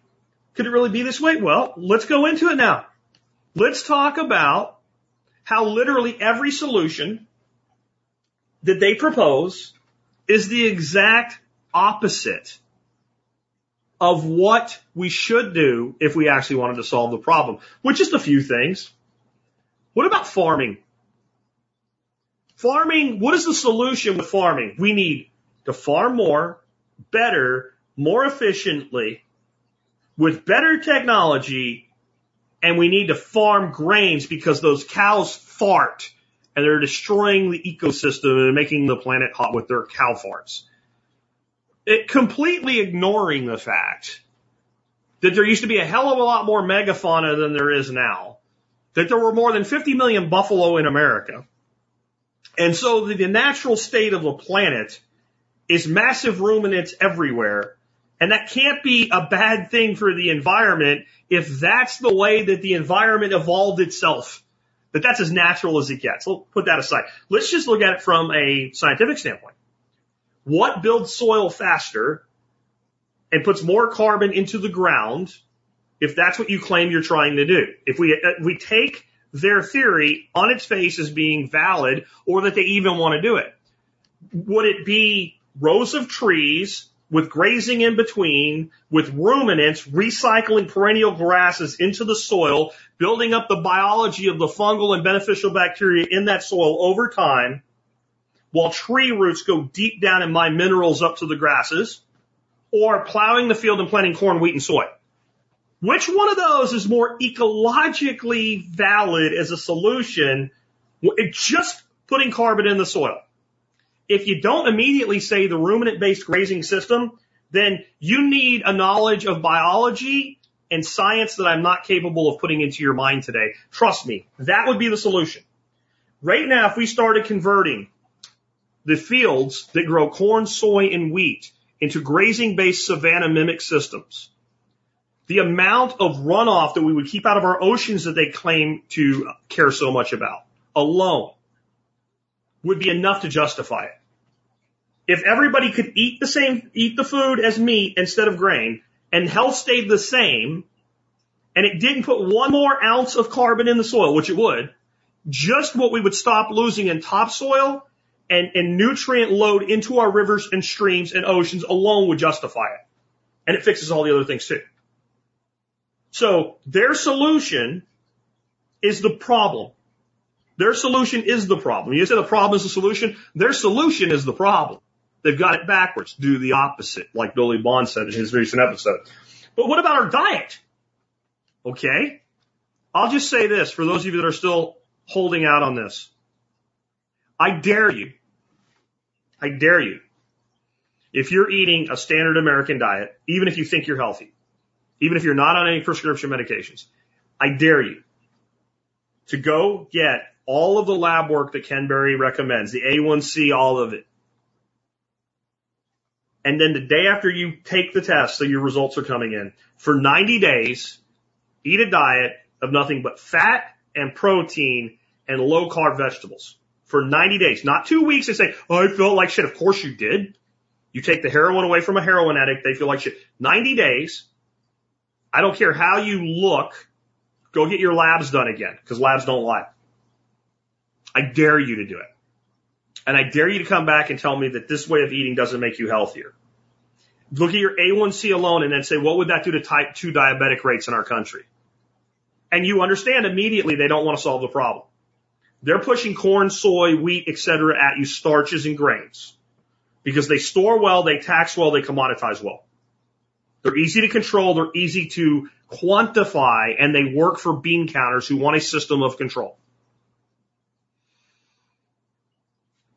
could it really be this way? Well, let's go into it now. Let's talk about how literally every solution that they propose is the exact opposite of what we should do if we actually wanted to solve the problem, with just a few things. What about farming? Farming, what is the solution with farming? We need to farm more, better, more efficiently, with better technology, and we need to farm grains because those cows fart and they're destroying the ecosystem and making the planet hot with their cow farts. It completely ignoring the fact that there used to be a hell of a lot more megafauna than there is now, that there were more than 50 million buffalo in America. And so the, the natural state of the planet is massive ruminants everywhere and that can't be a bad thing for the environment if that's the way that the environment evolved itself. That that's as natural as it gets. We'll put that aside. Let's just look at it from a scientific standpoint. What builds soil faster and puts more carbon into the ground if that's what you claim you're trying to do? If we, uh, we take their theory on its face as being valid or that they even want to do it, would it be rows of trees with grazing in between, with ruminants recycling perennial grasses into the soil, building up the biology of the fungal and beneficial bacteria in that soil over time, while tree roots go deep down and mine minerals up to the grasses, or plowing the field and planting corn, wheat, and soy. Which one of those is more ecologically valid as a solution? Just putting carbon in the soil. If you don't immediately say the ruminant based grazing system, then you need a knowledge of biology and science that I'm not capable of putting into your mind today. Trust me, that would be the solution. Right now, if we started converting the fields that grow corn, soy, and wheat into grazing based savanna mimic systems, the amount of runoff that we would keep out of our oceans that they claim to care so much about alone would be enough to justify it. If everybody could eat the same, eat the food as meat instead of grain, and health stayed the same, and it didn't put one more ounce of carbon in the soil, which it would, just what we would stop losing in topsoil and, and nutrient load into our rivers and streams and oceans alone would justify it. And it fixes all the other things too. So their solution is the problem. Their solution is the problem. You say the problem is the solution. Their solution is the problem. They've got it backwards. Do the opposite, like Billy Bond said in his recent episode. But what about our diet? Okay. I'll just say this for those of you that are still holding out on this. I dare you. I dare you. If you're eating a standard American diet, even if you think you're healthy, even if you're not on any prescription medications, I dare you to go get all of the lab work that Ken Berry recommends, the A1C, all of it. And then the day after you take the test, so your results are coming in, for 90 days, eat a diet of nothing but fat and protein and low carb vegetables for 90 days, not two weeks. They say, oh, I felt like shit. Of course you did. You take the heroin away from a heroin addict. They feel like shit. 90 days. I don't care how you look. Go get your labs done again because labs don't lie. I dare you to do it. And I dare you to come back and tell me that this way of eating doesn't make you healthier. Look at your A1C alone and then say, what would that do to type 2 diabetic rates in our country? And you understand immediately they don't want to solve the problem. They're pushing corn, soy, wheat, etc. at you, starches and grains. Because they store well, they tax well, they commoditize well. They're easy to control, they're easy to quantify, and they work for bean counters who want a system of control.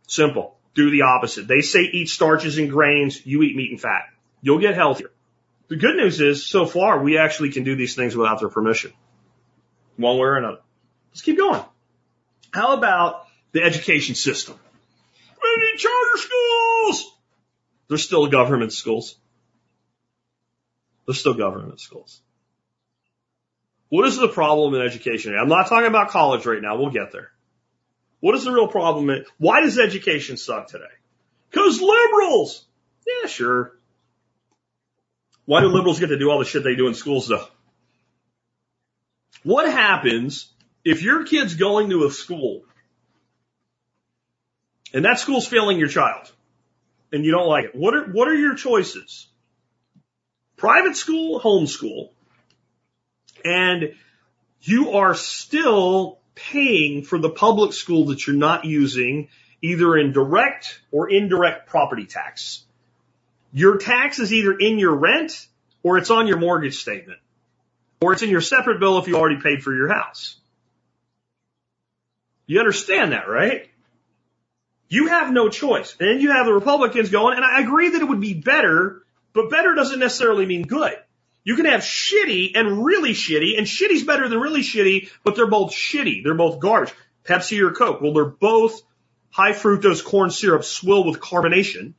Simple. Do the opposite. They say eat starches and grains, you eat meat and fat. You'll get healthier. The good news is, so far, we actually can do these things without their permission. One way or another. Let's keep going. How about the education system? We need charter schools! They're still government schools. They're still government schools. What is the problem in education? I'm not talking about college right now. We'll get there. What is the real problem? Why does education suck today? Cause liberals! Yeah, sure. Why do liberals get to do all the shit they do in schools though? What happens if your kid's going to a school and that school's failing your child and you don't like it? What are, what are your choices? Private school, homeschool, and you are still paying for the public school that you're not using either in direct or indirect property tax. Your tax is either in your rent or it's on your mortgage statement or it's in your separate bill if you already paid for your house. You understand that, right? You have no choice. And then you have the Republicans going, and I agree that it would be better, but better doesn't necessarily mean good. You can have shitty and really shitty, and shitty's better than really shitty, but they're both shitty. They're both garbage. Pepsi or Coke. Well, they're both high fructose corn syrup swill with carbonation.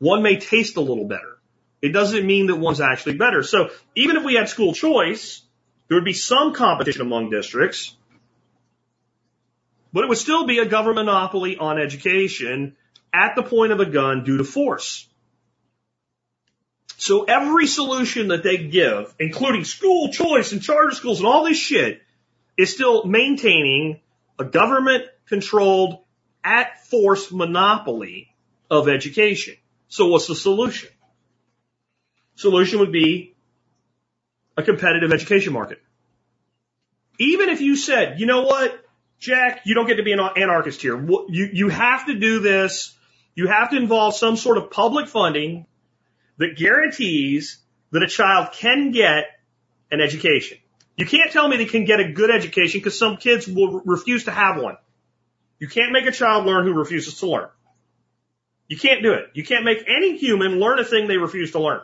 One may taste a little better. It doesn't mean that one's actually better. So even if we had school choice, there would be some competition among districts, but it would still be a government monopoly on education at the point of a gun due to force. So every solution that they give, including school choice and charter schools and all this shit, is still maintaining a government controlled at force monopoly of education. So what's the solution? solution would be a competitive education market. Even if you said, you know what, Jack, you don't get to be an anarchist here. You, you have to do this. You have to involve some sort of public funding that guarantees that a child can get an education. You can't tell me they can get a good education because some kids will refuse to have one. You can't make a child learn who refuses to learn. You can't do it. You can't make any human learn a thing they refuse to learn.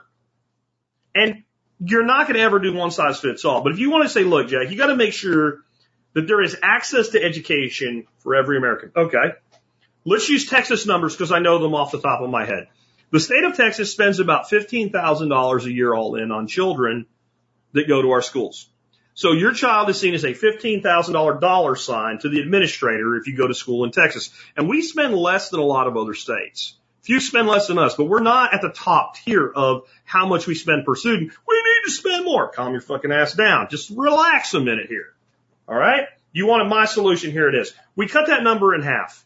And you're not going to ever do one size fits all. But if you want to say, look, Jack, you got to make sure that there is access to education for every American. Okay. Let's use Texas numbers because I know them off the top of my head. The state of Texas spends about $15,000 a year all in on children that go to our schools. So your child is seen as a $15,000 sign to the administrator if you go to school in Texas. And we spend less than a lot of other states. Few spend less than us, but we're not at the top tier of how much we spend per student. We need to spend more. Calm your fucking ass down. Just relax a minute here. All right? You wanted my solution. Here it is. We cut that number in half.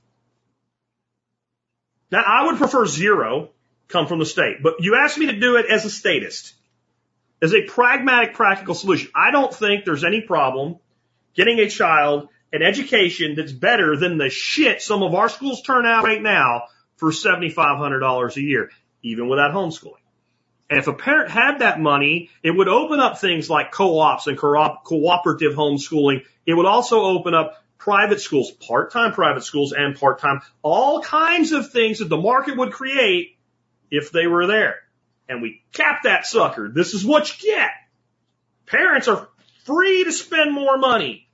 Now I would prefer zero come from the state, but you asked me to do it as a statist as a pragmatic, practical solution. I don't think there's any problem getting a child an education that's better than the shit some of our schools turn out right now for $7,500 a year, even without homeschooling. And if a parent had that money, it would open up things like co-ops and co- cooperative homeschooling. It would also open up private schools, part-time private schools and part-time, all kinds of things that the market would create if they were there and we cap that sucker. This is what you get. Parents are free to spend more money.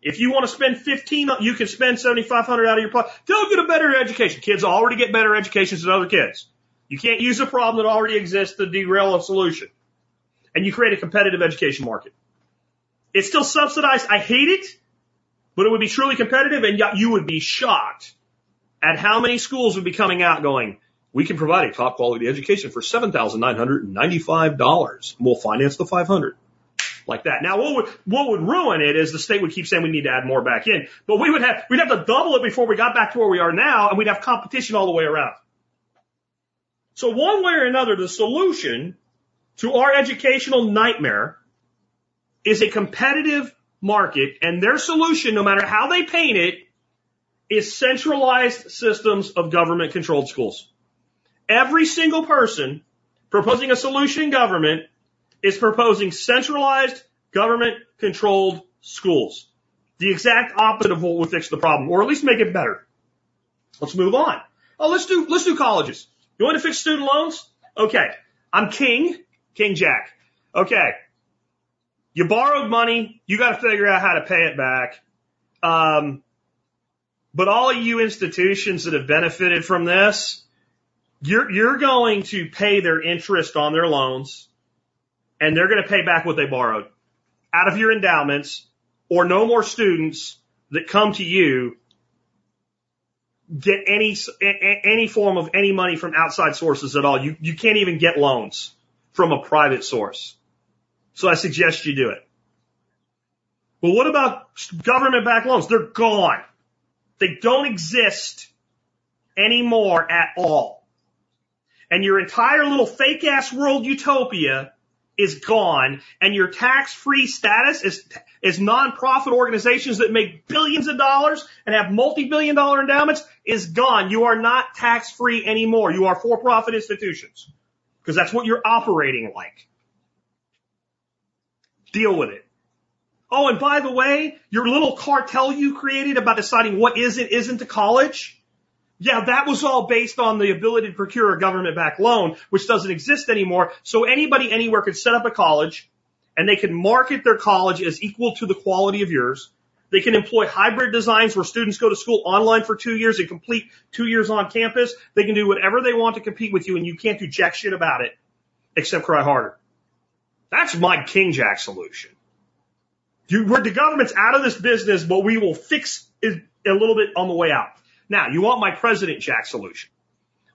If you want to spend 15, you can spend 7,500 out of your pocket. They'll get a better education. Kids already get better educations than other kids. You can't use a problem that already exists to derail a solution. And you create a competitive education market. It's still subsidized. I hate it, but it would be truly competitive and you would be shocked at how many schools would be coming out going, we can provide a top quality education for $7,995. We'll finance the 500 like that. Now, what would, what would ruin it is the state would keep saying we need to add more back in, but we would have, we'd have to double it before we got back to where we are now and we'd have competition all the way around. So one way or another, the solution to our educational nightmare is a competitive market and their solution, no matter how they paint it, is centralized systems of government controlled schools. Every single person proposing a solution in government is proposing centralized government controlled schools. The exact opposite of what would fix the problem, or at least make it better. Let's move on. Oh, let's do, let's do colleges. You want to fix student loans? Okay. I'm King, King Jack. Okay. You borrowed money. You got to figure out how to pay it back. Um, but all of you institutions that have benefited from this, you're, you're going to pay their interest on their loans and they're going to pay back what they borrowed out of your endowments or no more students that come to you get any, any form of any money from outside sources at all. You, you can't even get loans from a private source. So I suggest you do it. But what about government backed loans? They're gone. They don't exist anymore at all and your entire little fake ass world utopia is gone and your tax free status is, is nonprofit organizations that make billions of dollars and have multi-billion dollar endowments is gone. You are not tax free anymore. You are for profit institutions because that's what you're operating like. Deal with it. Oh, and by the way, your little cartel you created about deciding what is and isn't a college, yeah, that was all based on the ability to procure a government backed loan, which doesn't exist anymore. So anybody anywhere could set up a college and they can market their college as equal to the quality of yours. They can employ hybrid designs where students go to school online for two years and complete two years on campus. They can do whatever they want to compete with you and you can't do jack shit about it except cry harder. That's my King Jack solution. You, where the government's out of this business, but we will fix it a little bit on the way out. Now, you want my President Jack solution.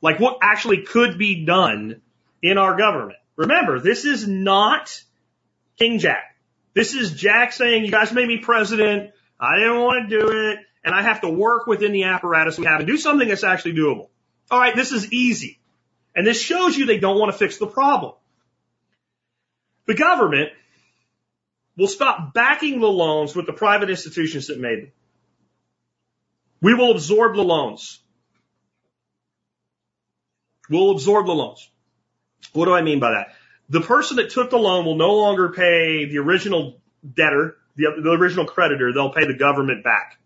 Like what actually could be done in our government. Remember, this is not King Jack. This is Jack saying, you guys made me president. I didn't want to do it. And I have to work within the apparatus we have and do something that's actually doable. All right. This is easy. And this shows you they don't want to fix the problem. The government will stop backing the loans with the private institutions that made them. We will absorb the loans. We'll absorb the loans. What do I mean by that? The person that took the loan will no longer pay the original debtor, the, the original creditor. They'll pay the government back.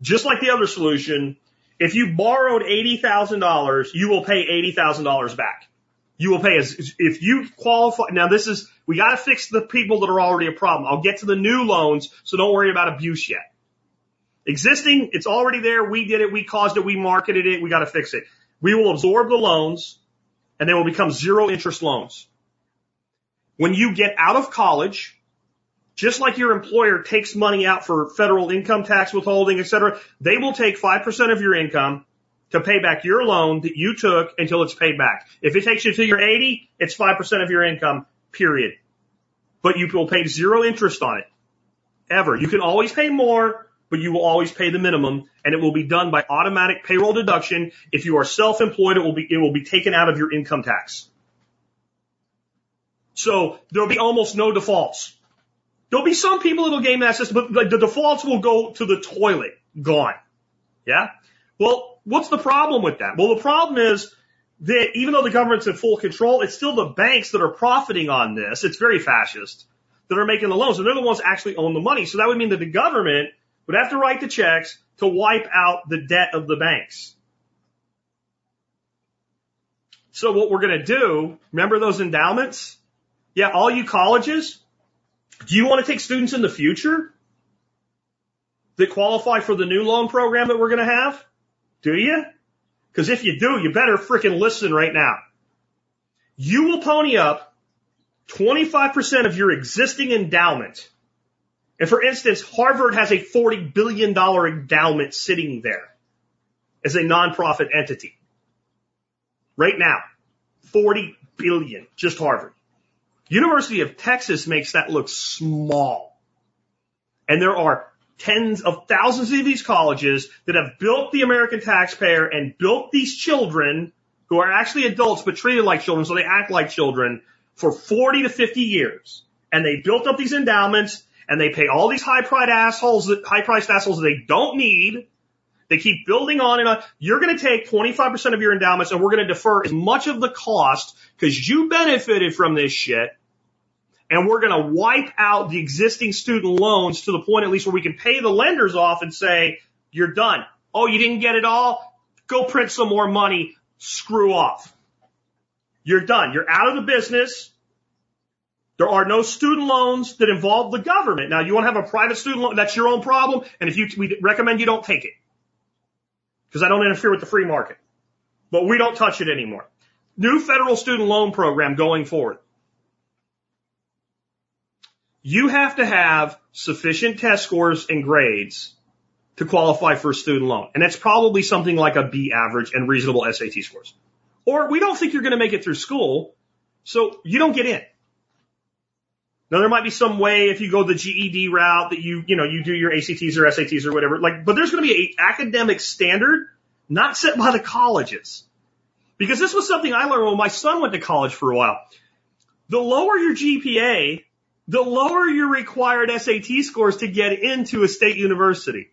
Just like the other solution, if you borrowed $80,000, you will pay $80,000 back. You will pay as, if you qualify, now this is, we gotta fix the people that are already a problem. I'll get to the new loans, so don't worry about abuse yet. Existing, it's already there, we did it, we caused it, we marketed it, we gotta fix it. We will absorb the loans, and they will become zero interest loans. When you get out of college, just like your employer takes money out for federal income tax withholding, et cetera, they will take 5% of your income to pay back your loan that you took until it's paid back. If it takes you to you're 80, it's 5% of your income, period. But you will pay zero interest on it. Ever. You can always pay more, but you will always pay the minimum and it will be done by automatic payroll deduction. If you are self-employed, it will be, it will be taken out of your income tax. So there'll be almost no defaults. There'll be some people that'll game that system, but the defaults will go to the toilet. Gone. Yeah? Well, what's the problem with that? Well, the problem is that even though the government's in full control, it's still the banks that are profiting on this. It's very fascist that are making the loans and they're the ones actually own the money. So that would mean that the government would have to write the checks to wipe out the debt of the banks. So what we're going to do, remember those endowments? Yeah, all you colleges, do you want to take students in the future that qualify for the new loan program that we're going to have? Do you? Because if you do, you better freaking listen right now. You will pony up 25% of your existing endowment. And for instance, Harvard has a $40 billion endowment sitting there as a nonprofit entity. Right now. 40 billion, just Harvard. University of Texas makes that look small. And there are tens of thousands of these colleges that have built the American taxpayer and built these children who are actually adults but treated like children, so they act like children for 40 to 50 years. And they built up these endowments and they pay all these high priced assholes that high priced assholes that they don't need. They keep building on and on. You're going to take 25% of your endowments and we're going to defer as much of the cost because you benefited from this shit and we're going to wipe out the existing student loans to the point at least where we can pay the lenders off and say, you're done. Oh, you didn't get it all? Go print some more money. Screw off. You're done. You're out of the business. There are no student loans that involve the government. Now, you want to have a private student loan? That's your own problem. And if you, we recommend you don't take it. Because I don't interfere with the free market. But we don't touch it anymore. New federal student loan program going forward. You have to have sufficient test scores and grades to qualify for a student loan. And that's probably something like a B average and reasonable SAT scores. Or we don't think you're going to make it through school, so you don't get in. Now there might be some way if you go the GED route that you, you know, you do your ACTs or SATs or whatever, like, but there's going to be an academic standard not set by the colleges. Because this was something I learned when my son went to college for a while. The lower your GPA, the lower your required SAT scores to get into a state university.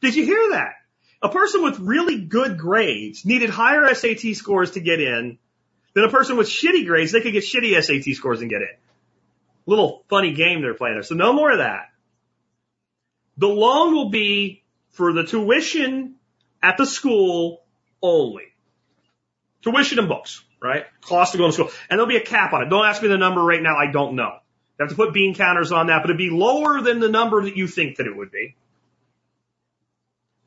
Did you hear that? A person with really good grades needed higher SAT scores to get in than a person with shitty grades. They could get shitty SAT scores and get in. Little funny game they're playing there. So no more of that. The loan will be for the tuition at the school only. Tuition and books, right? Cost to go to school. And there'll be a cap on it. Don't ask me the number right now. I don't know. You have to put bean counters on that, but it'd be lower than the number that you think that it would be.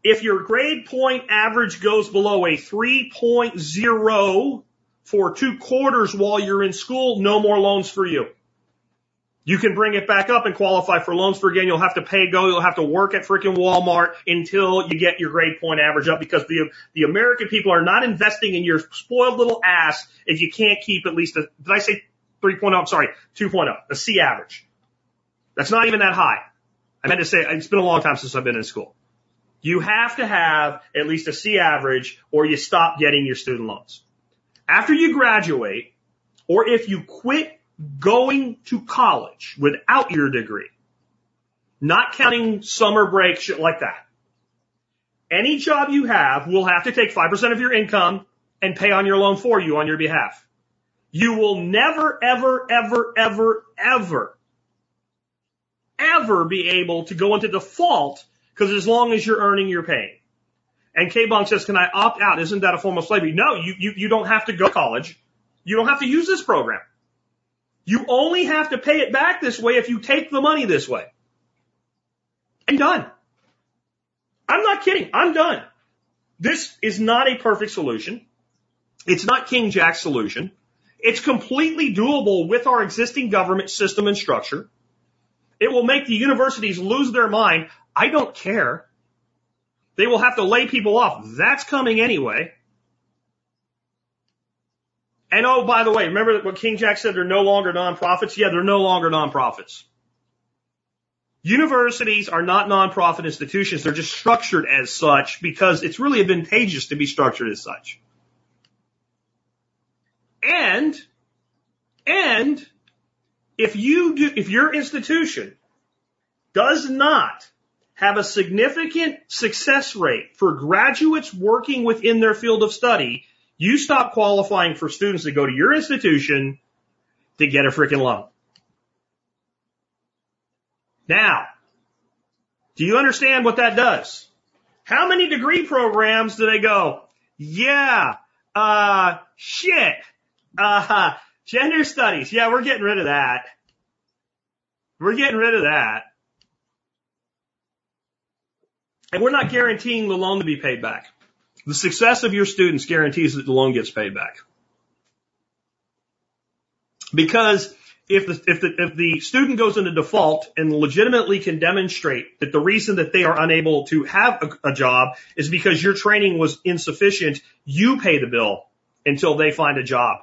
If your grade point average goes below a 3.0 for two quarters while you're in school, no more loans for you. You can bring it back up and qualify for loans for again. You'll have to pay go. You'll have to work at freaking Walmart until you get your grade point average up because the, the American people are not investing in your spoiled little ass if you can't keep at least a, did I say 3.0? I'm sorry, 2.0, a C average. That's not even that high. I meant to say it's been a long time since I've been in school. You have to have at least a C average or you stop getting your student loans. After you graduate, or if you quit going to college without your degree, not counting summer break, shit like that. Any job you have will have to take 5% of your income and pay on your loan for you on your behalf. You will never, ever, ever, ever, ever, ever be able to go into default because as long as you're earning, you're paying. And K-Bong says, can I opt out? Isn't that a form of slavery? No, you, you, you don't have to go to college. You don't have to use this program. You only have to pay it back this way if you take the money this way. I'm done. I'm not kidding. I'm done. This is not a perfect solution. It's not King Jack's solution. It's completely doable with our existing government system and structure. It will make the universities lose their mind. I don't care. They will have to lay people off. That's coming anyway. And oh, by the way, remember what King Jack said? They're no longer nonprofits? Yeah, they're no longer nonprofits. Universities are not nonprofit institutions. They're just structured as such because it's really advantageous to be structured as such. And, and if you do, if your institution does not have a significant success rate for graduates working within their field of study, you stop qualifying for students to go to your institution to get a freaking loan. Now, do you understand what that does? How many degree programs do they go? Yeah, uh, shit, uh, gender studies. Yeah, we're getting rid of that. We're getting rid of that. And we're not guaranteeing the loan to be paid back. The success of your students guarantees that the loan gets paid back. Because if the, if the, if the student goes into default and legitimately can demonstrate that the reason that they are unable to have a, a job is because your training was insufficient, you pay the bill until they find a job.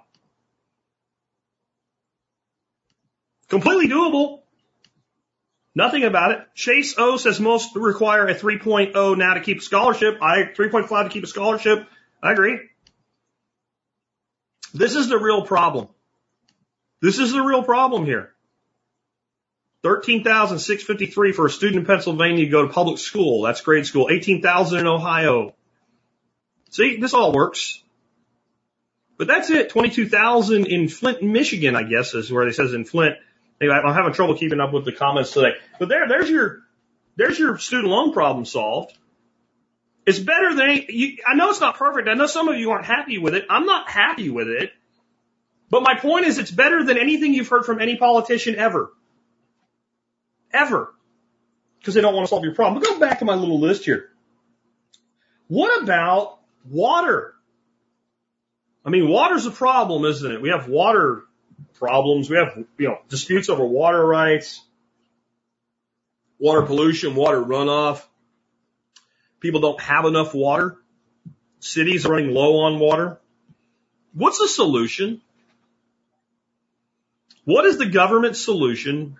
Completely doable. Nothing about it. Chase O says most require a 3.0 now to keep a scholarship. I 3.5 to keep a scholarship. I agree. This is the real problem. This is the real problem here. 13,653 for a student in Pennsylvania to go to public school. That's grade school. 18,000 in Ohio. See, this all works. But that's it. 22,000 in Flint, Michigan, I guess is where it says in Flint. Anyway, I'm having trouble keeping up with the comments today. But there, there's your, there's your student loan problem solved. It's better than any, you, I know it's not perfect. I know some of you aren't happy with it. I'm not happy with it. But my point is it's better than anything you've heard from any politician ever. Ever. Because they don't want to solve your problem. But go back to my little list here. What about water? I mean, water's a problem, isn't it? We have water problems. We have, you know, disputes over water rights, water pollution, water runoff. People don't have enough water. Cities running low on water. What's the solution? What is the government solution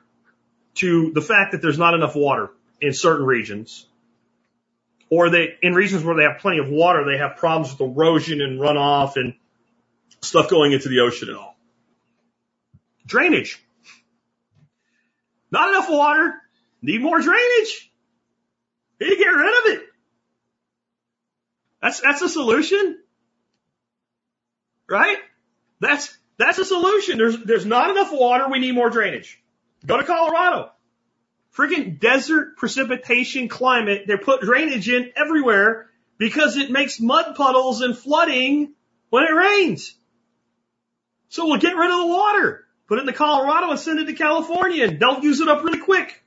to the fact that there's not enough water in certain regions? Or they, in regions where they have plenty of water, they have problems with erosion and runoff and stuff going into the ocean and all. Drainage. Not enough water. Need more drainage. You get rid of it. That's, that's a solution. Right? That's, that's a solution. There's, there's not enough water. We need more drainage. Go to Colorado. Freaking desert precipitation climate. They put drainage in everywhere because it makes mud puddles and flooding when it rains. So we'll get rid of the water. Put it into Colorado and send it to California and they'll use it up really quick.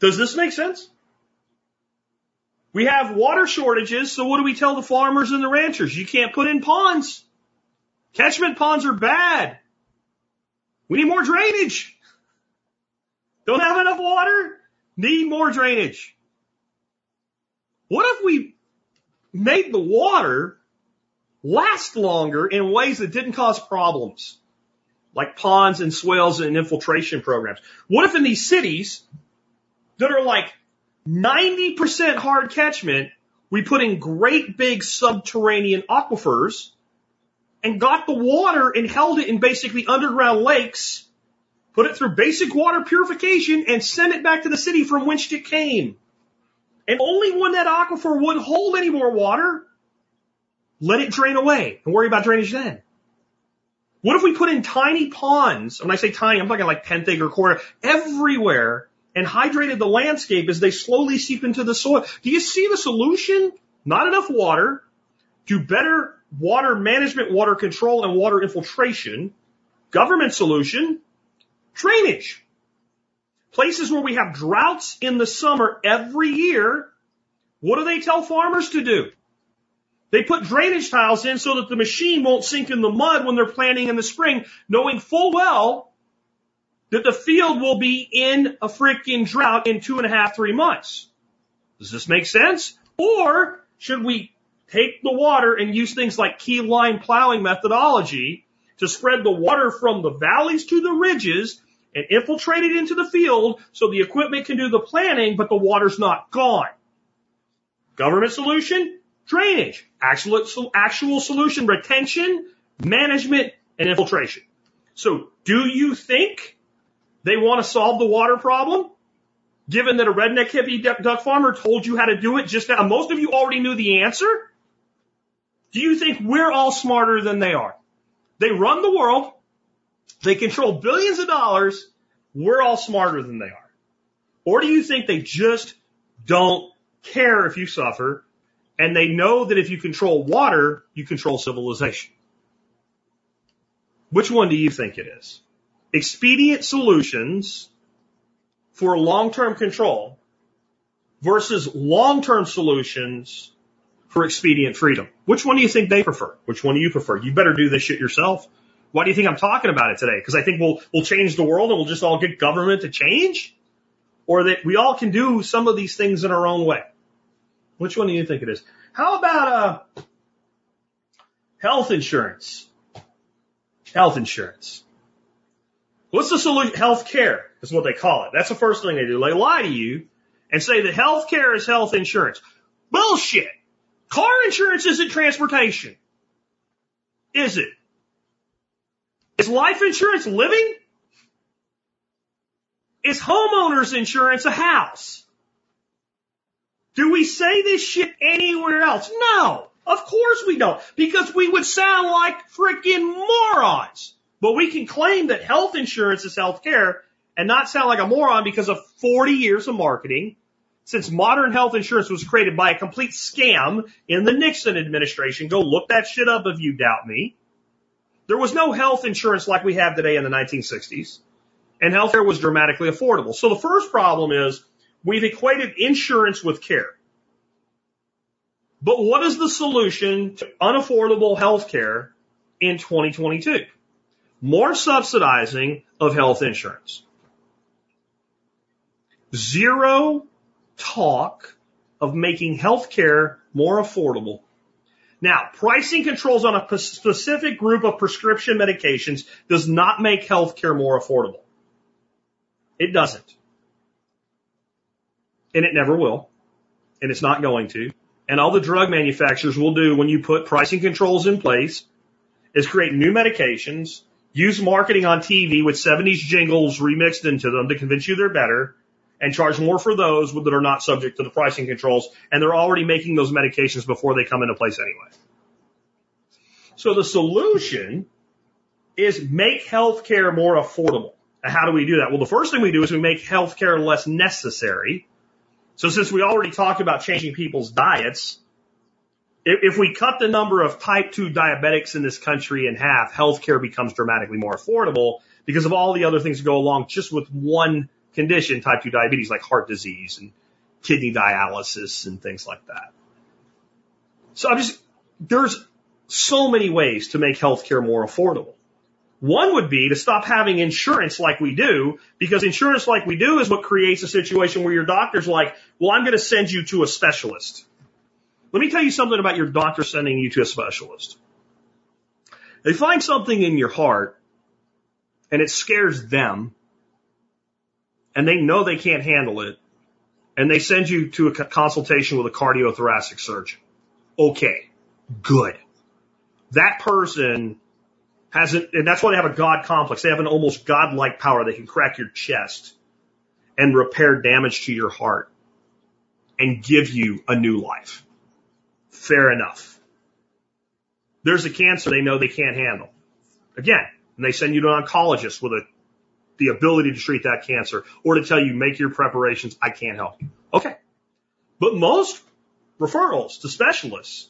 Does this make sense? We have water shortages, so what do we tell the farmers and the ranchers? You can't put in ponds. Catchment ponds are bad. We need more drainage. Don't have enough water? Need more drainage. What if we made the water last longer in ways that didn't cause problems? Like ponds and swales and infiltration programs. What if in these cities that are like 90% hard catchment, we put in great big subterranean aquifers and got the water and held it in basically underground lakes, put it through basic water purification and sent it back to the city from which it came. And only when that aquifer wouldn't hold any more water, let it drain away and worry about drainage then. What if we put in tiny ponds? When I say tiny, I'm talking like 10th acre quarter everywhere and hydrated the landscape as they slowly seep into the soil. Do you see the solution? Not enough water, do better water management, water control, and water infiltration. Government solution, drainage. Places where we have droughts in the summer every year, what do they tell farmers to do? They put drainage tiles in so that the machine won't sink in the mud when they're planting in the spring, knowing full well that the field will be in a freaking drought in two and a half, three months. Does this make sense? Or should we take the water and use things like key line plowing methodology to spread the water from the valleys to the ridges and infiltrate it into the field so the equipment can do the planting, but the water's not gone. Government solution? Drainage. Actual, actual solution, retention, management, and infiltration. So do you think they want to solve the water problem? Given that a redneck hippie duck farmer told you how to do it just now, most of you already knew the answer. Do you think we're all smarter than they are? They run the world. They control billions of dollars. We're all smarter than they are. Or do you think they just don't care if you suffer and they know that if you control water, you control civilization? Which one do you think it is? Expedient solutions for long-term control versus long-term solutions for expedient freedom. Which one do you think they prefer? Which one do you prefer? You better do this shit yourself. Why do you think I'm talking about it today? Because I think we'll we'll change the world and we'll just all get government to change, or that we all can do some of these things in our own way. Which one do you think it is? How about uh, health insurance? Health insurance. What's the solution? Health care is what they call it. That's the first thing they do. They lie to you and say that health care is health insurance. Bullshit. Car insurance isn't transportation. Is it? Is life insurance living? Is homeowners insurance a house? Do we say this shit anywhere else? No. Of course we don't. Because we would sound like freaking morons. But we can claim that health insurance is health care and not sound like a moron because of 40 years of marketing since modern health insurance was created by a complete scam in the Nixon administration. Go look that shit up if you doubt me. There was no health insurance like we have today in the 1960s, and healthcare was dramatically affordable. So the first problem is we've equated insurance with care. But what is the solution to unaffordable healthcare in 2022? More subsidizing of health insurance. Zero talk of making healthcare more affordable. Now, pricing controls on a specific group of prescription medications does not make healthcare more affordable. It doesn't. And it never will. And it's not going to. And all the drug manufacturers will do when you put pricing controls in place is create new medications, use marketing on TV with 70s jingles remixed into them to convince you they're better, and charge more for those that are not subject to the pricing controls. And they're already making those medications before they come into place anyway. So the solution is make healthcare more affordable. How do we do that? Well, the first thing we do is we make healthcare less necessary. So since we already talked about changing people's diets, if we cut the number of type 2 diabetics in this country in half, healthcare becomes dramatically more affordable because of all the other things that go along just with one condition, type 2 diabetes, like heart disease and kidney dialysis and things like that. So I'm just, there's so many ways to make healthcare more affordable. One would be to stop having insurance like we do, because insurance like we do is what creates a situation where your doctor's like, well, I'm going to send you to a specialist. Let me tell you something about your doctor sending you to a specialist. They find something in your heart and it scares them and they know they can't handle it, and they send you to a consultation with a cardiothoracic surgeon. Okay, good. that person has it, and that's why they have a God complex. They have an almost God-like power. They can crack your chest and repair damage to your heart and give you a new life. Fair enough. There's a cancer they know they can't handle. Again, and they send you to an oncologist with a, the ability to treat that cancer or to tell you make your preparations. I can't help you. Okay. But most referrals to specialists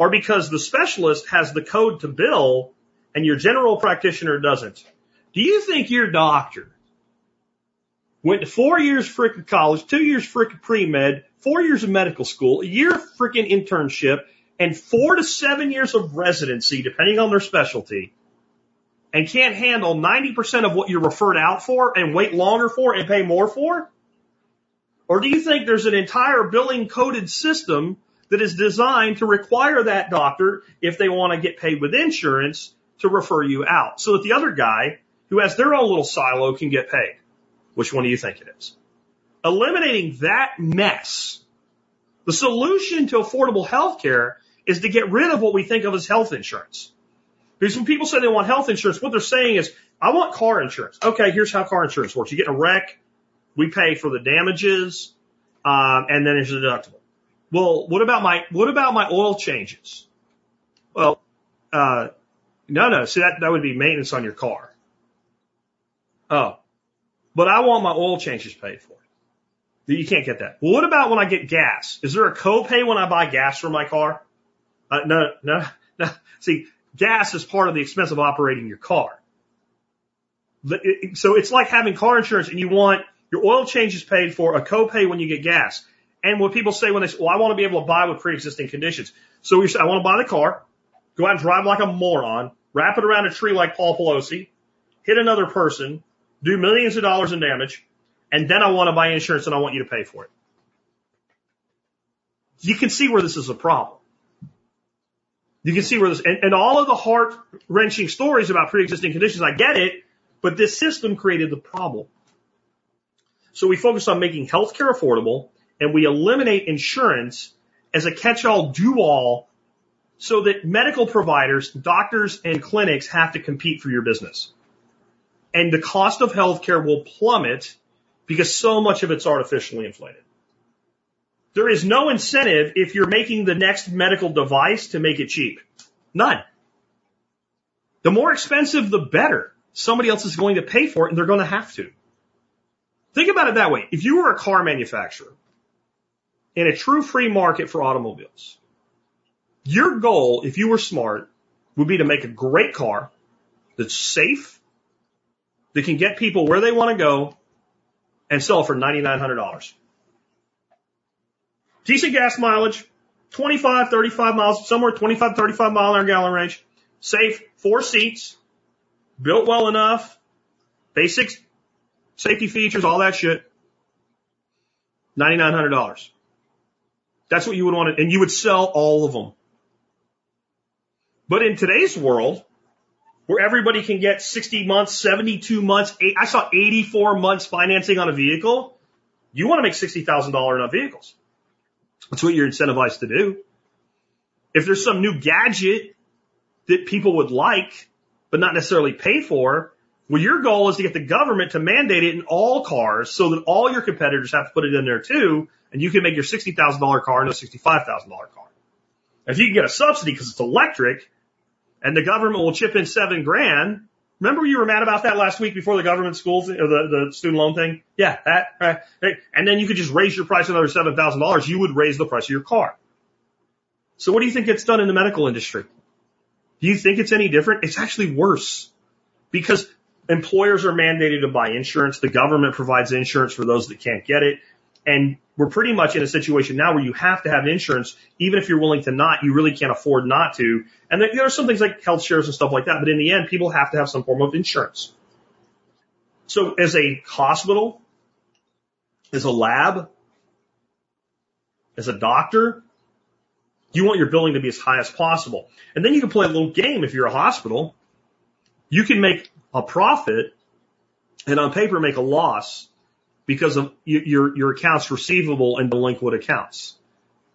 are because the specialist has the code to bill and your general practitioner doesn't. Do you think your doctor went to four years freaking college, two years freaking pre-med, four years of medical school, a year of freaking internship, and four to seven years of residency, depending on their specialty, and can't handle 90% of what you're referred out for and wait longer for and pay more for? Or do you think there's an entire billing coded system that is designed to require that doctor, if they want to get paid with insurance, to refer you out so that the other guy who has their own little silo can get paid? Which one do you think it is? Eliminating that mess. The solution to affordable health care is to get rid of what we think of as health insurance. Because when people say they want health insurance, what they're saying is, I want car insurance. Okay, here's how car insurance works. You get in a wreck, we pay for the damages, um, and then there's a deductible. Well, what about my what about my oil changes? Well, uh, no, no. See that that would be maintenance on your car. Oh, but I want my oil changes paid for. You can't get that. Well, what about when I get gas? Is there a copay when I buy gas for my car? Uh, no, no, no. See, gas is part of the expense of operating your car. So it's like having car insurance and you want your oil changes paid for, a copay when you get gas. And what people say when they say, well, I want to be able to buy with pre-existing conditions. So we say, I want to buy the car, go out and drive like a moron, wrap it around a tree like Paul Pelosi, hit another person, do millions of dollars in damage, and then I want to buy insurance and I want you to pay for it. You can see where this is a problem. You can see where this, and, and all of the heart wrenching stories about pre-existing conditions, I get it, but this system created the problem. So we focus on making healthcare affordable and we eliminate insurance as a catch-all do-all so that medical providers, doctors and clinics have to compete for your business. And the cost of healthcare will plummet because so much of it's artificially inflated. There is no incentive if you're making the next medical device to make it cheap. None. The more expensive, the better. Somebody else is going to pay for it and they're going to have to. Think about it that way. If you were a car manufacturer in a true free market for automobiles, your goal, if you were smart, would be to make a great car that's safe, that can get people where they want to go, and sell for $9,900. Decent gas mileage, 25, 35 miles, somewhere 25, 35 mile an gallon range, safe, four seats, built well enough, basic safety features, all that shit. $9,900. That's what you would want to, and you would sell all of them. But in today's world, where everybody can get 60 months, 72 months, eight, I saw 84 months financing on a vehicle. You want to make $60,000 on vehicles. That's what you're incentivized to do. If there's some new gadget that people would like, but not necessarily pay for, well, your goal is to get the government to mandate it in all cars so that all your competitors have to put it in there too, and you can make your $60,000 car into a $65,000 car. If you can get a subsidy because it's electric, and the government will chip in seven grand. Remember you were mad about that last week before the government schools or the, the student loan thing? Yeah, that, right. And then you could just raise your price another $7,000. You would raise the price of your car. So what do you think gets done in the medical industry? Do you think it's any different? It's actually worse because employers are mandated to buy insurance. The government provides insurance for those that can't get it. And we're pretty much in a situation now where you have to have insurance, even if you're willing to not, you really can't afford not to. And there are some things like health shares and stuff like that, but in the end, people have to have some form of insurance. So as a hospital, as a lab, as a doctor, you want your billing to be as high as possible. And then you can play a little game if you're a hospital. You can make a profit and on paper make a loss because of your, your accounts receivable and delinquent accounts.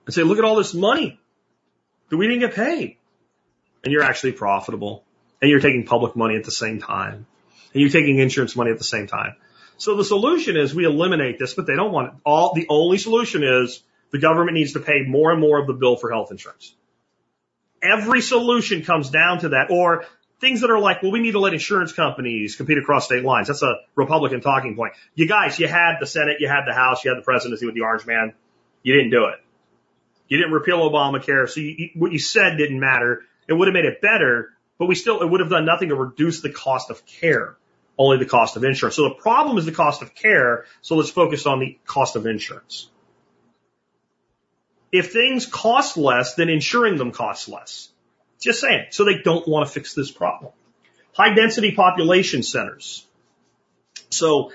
And say, look at all this money that we didn't get paid. and you're actually profitable and you're taking public money at the same time and you're taking insurance money at the same time. So the solution is we eliminate this, but they don't want it. All the only solution is the government needs to pay more and more of the bill for health insurance. Every solution comes down to that or things that are like, well, we need to let insurance companies compete across state lines. That's a Republican talking point. You guys, you had the Senate, you had the House, you had the presidency with the orange man. You didn't do it. You didn't repeal Obamacare. So you, what you said didn't matter. It would have made it better, but we still, it would have done nothing to reduce the cost of care, only the cost of insurance. So the problem is the cost of care. So let's focus on the cost of insurance. If things cost less, then insuring them costs less. Just saying. So they don't want to fix this problem. High density population centers. So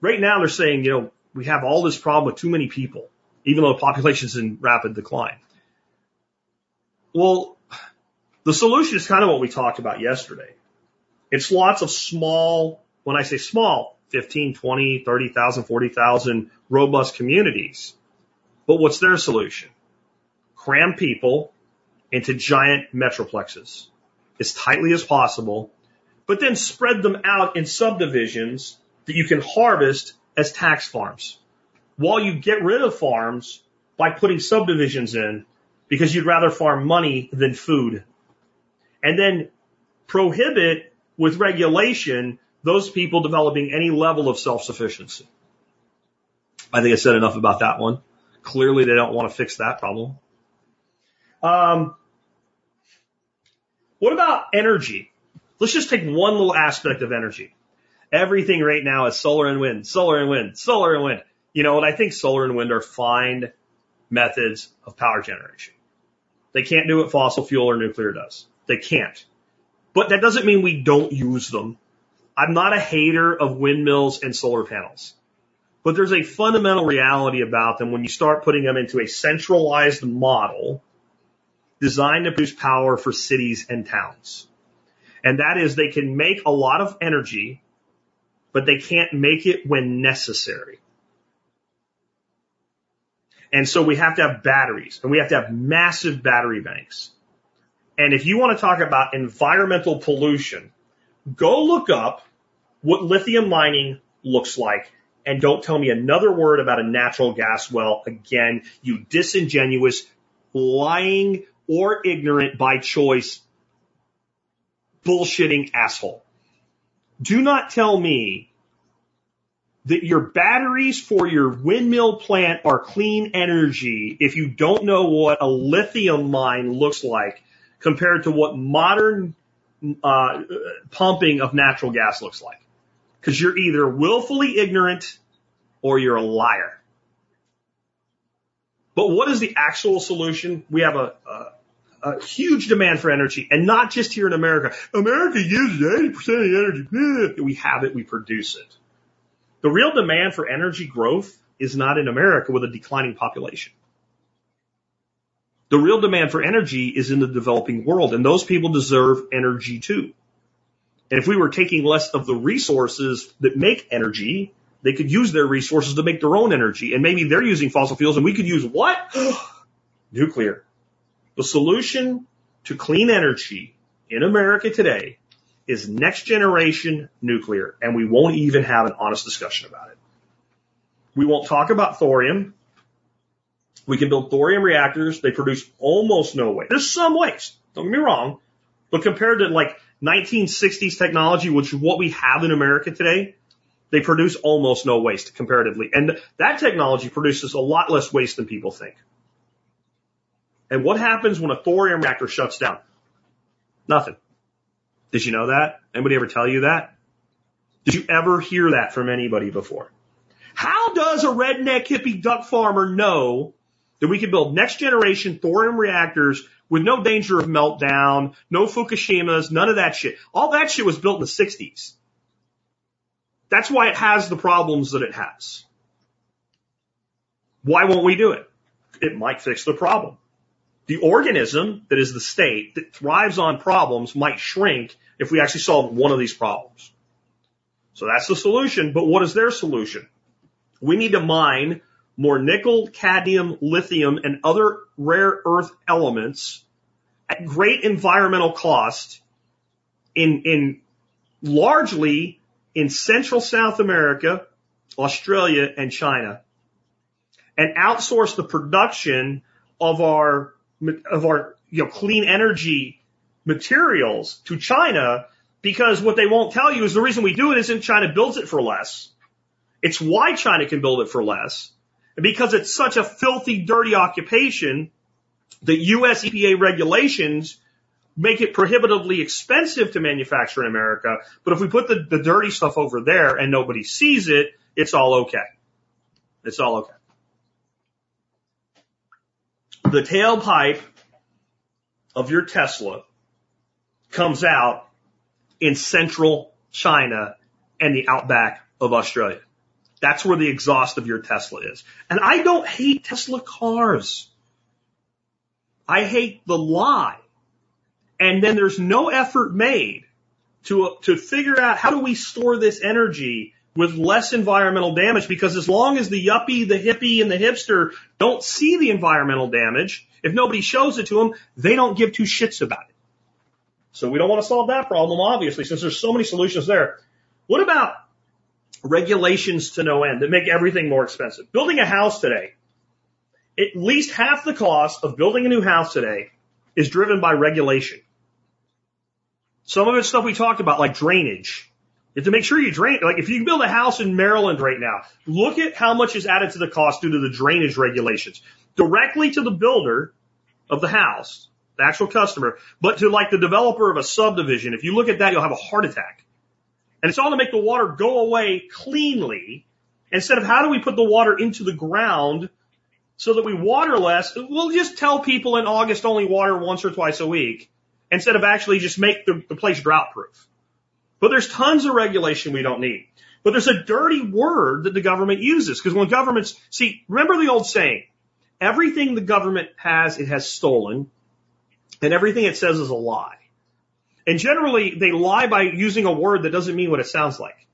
right now they're saying, you know, we have all this problem with too many people, even though the population is in rapid decline. Well, the solution is kind of what we talked about yesterday. It's lots of small, when I say small, 15, 20, 30,000, 40,000 robust communities. But what's their solution? Cram people into giant metroplexes as tightly as possible, but then spread them out in subdivisions that you can harvest as tax farms while you get rid of farms by putting subdivisions in because you'd rather farm money than food. And then prohibit with regulation those people developing any level of self-sufficiency. I think I said enough about that one. Clearly they don't want to fix that problem. Um, what about energy? Let's just take one little aspect of energy. Everything right now is solar and wind, solar and wind, solar and wind. You know what? I think solar and wind are fine methods of power generation. They can't do what fossil fuel or nuclear does. They can't. But that doesn't mean we don't use them. I'm not a hater of windmills and solar panels. But there's a fundamental reality about them when you start putting them into a centralized model designed to produce power for cities and towns. And that is they can make a lot of energy, but they can't make it when necessary. And so we have to have batteries and we have to have massive battery banks. And if you want to talk about environmental pollution, go look up what lithium mining looks like and don't tell me another word about a natural gas well again, you disingenuous, lying, or ignorant by choice bullshitting asshole. Do not tell me that your batteries for your windmill plant are clean energy if you don't know what a lithium mine looks like compared to what modern uh, pumping of natural gas looks like. Because you're either willfully ignorant or you're a liar. But what is the actual solution? We have a, a, a huge demand for energy and not just here in America. America uses 80% of the energy. We have it. We produce it. The real demand for energy growth is not in America with a declining population. The real demand for energy is in the developing world and those people deserve energy too. And if we were taking less of the resources that make energy, they could use their resources to make their own energy. And maybe they're using fossil fuels and we could use what? Nuclear. The solution to clean energy in America today is next generation nuclear, and we won't even have an honest discussion about it. We won't talk about thorium. We can build thorium reactors. They produce almost no waste. There's some waste. Don't get me wrong. But compared to like 1960s technology, which is what we have in America today, they produce almost no waste comparatively. And that technology produces a lot less waste than people think. And what happens when a thorium reactor shuts down? Nothing. Did you know that? Anybody ever tell you that? Did you ever hear that from anybody before? How does a redneck hippie duck farmer know that we can build next generation thorium reactors with no danger of meltdown, no Fukushimas, none of that shit? All that shit was built in the 60s. That's why it has the problems that it has. Why won't we do it? It might fix the problem. The organism that is the state that thrives on problems might shrink if we actually solve one of these problems. So that's the solution. But what is their solution? We need to mine more nickel, cadmium, lithium, and other rare earth elements at great environmental cost in, in largely in Central South America, Australia, and China, and outsource the production of our of our you know clean energy materials to China because what they won't tell you is the reason we do it isn't China builds it for less. It's why China can build it for less. And because it's such a filthy, dirty occupation, the US EPA regulations make it prohibitively expensive to manufacture in America. But if we put the, the dirty stuff over there and nobody sees it, it's all okay. It's all okay. The tailpipe of your Tesla comes out in central China and the outback of Australia. That's where the exhaust of your Tesla is. And I don't hate Tesla cars. I hate the lie. And then there's no effort made to, to figure out how do we store this energy with less environmental damage because as long as the yuppie, the hippie, and the hipster don't see the environmental damage, if nobody shows it to them, they don't give two shits about it. So we don't want to solve that problem, obviously, since there's so many solutions there. What about regulations to no end that make everything more expensive? Building a house today, at least half the cost of building a new house today is driven by regulation. Some of it's stuff we talked about, like drainage. Have to make sure you drain. Like if you build a house in Maryland right now, look at how much is added to the cost due to the drainage regulations. Directly to the builder of the house, the actual customer, but to like the developer of a subdivision. If you look at that, you'll have a heart attack. And it's all to make the water go away cleanly instead of how do we put the water into the ground so that we water less. We'll just tell people in August only water once or twice a week instead of actually just make the, the place drought proof. But there's tons of regulation we don't need. But there's a dirty word that the government uses because when governments see, remember the old saying, everything the government has, it has stolen and everything it says is a lie. And generally they lie by using a word that doesn't mean what it sounds like.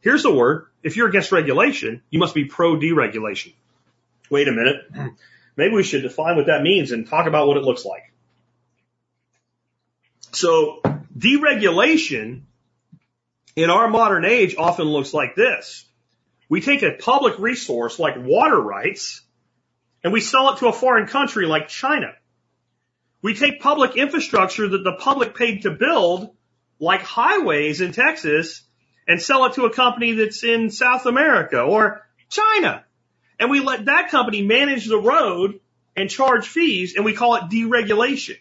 Here's the word. If you're against regulation, you must be pro deregulation. Wait a minute. Maybe we should define what that means and talk about what it looks like. So deregulation in our modern age often looks like this. We take a public resource like water rights and we sell it to a foreign country like China. We take public infrastructure that the public paid to build, like highways in Texas, and sell it to a company that's in South America or China. And we let that company manage the road and charge fees and we call it deregulation.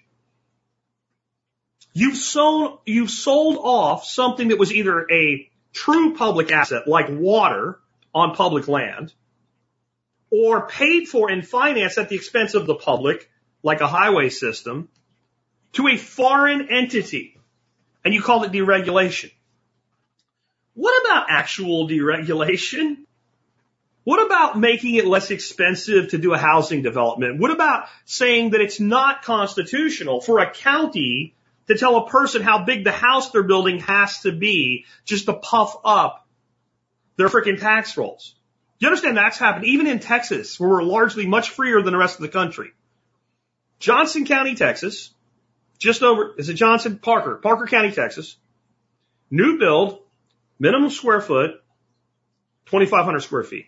You've sold, you've sold off something that was either a true public asset like water on public land or paid for and financed at the expense of the public like a highway system to a foreign entity and you call it deregulation. What about actual deregulation? What about making it less expensive to do a housing development? What about saying that it's not constitutional for a county to tell a person how big the house they're building has to be just to puff up their freaking tax rolls. You understand that's happened even in Texas where we're largely much freer than the rest of the country? Johnson County, Texas, just over, is it Johnson? Parker, Parker County, Texas. New build, minimum square foot, 2,500 square feet.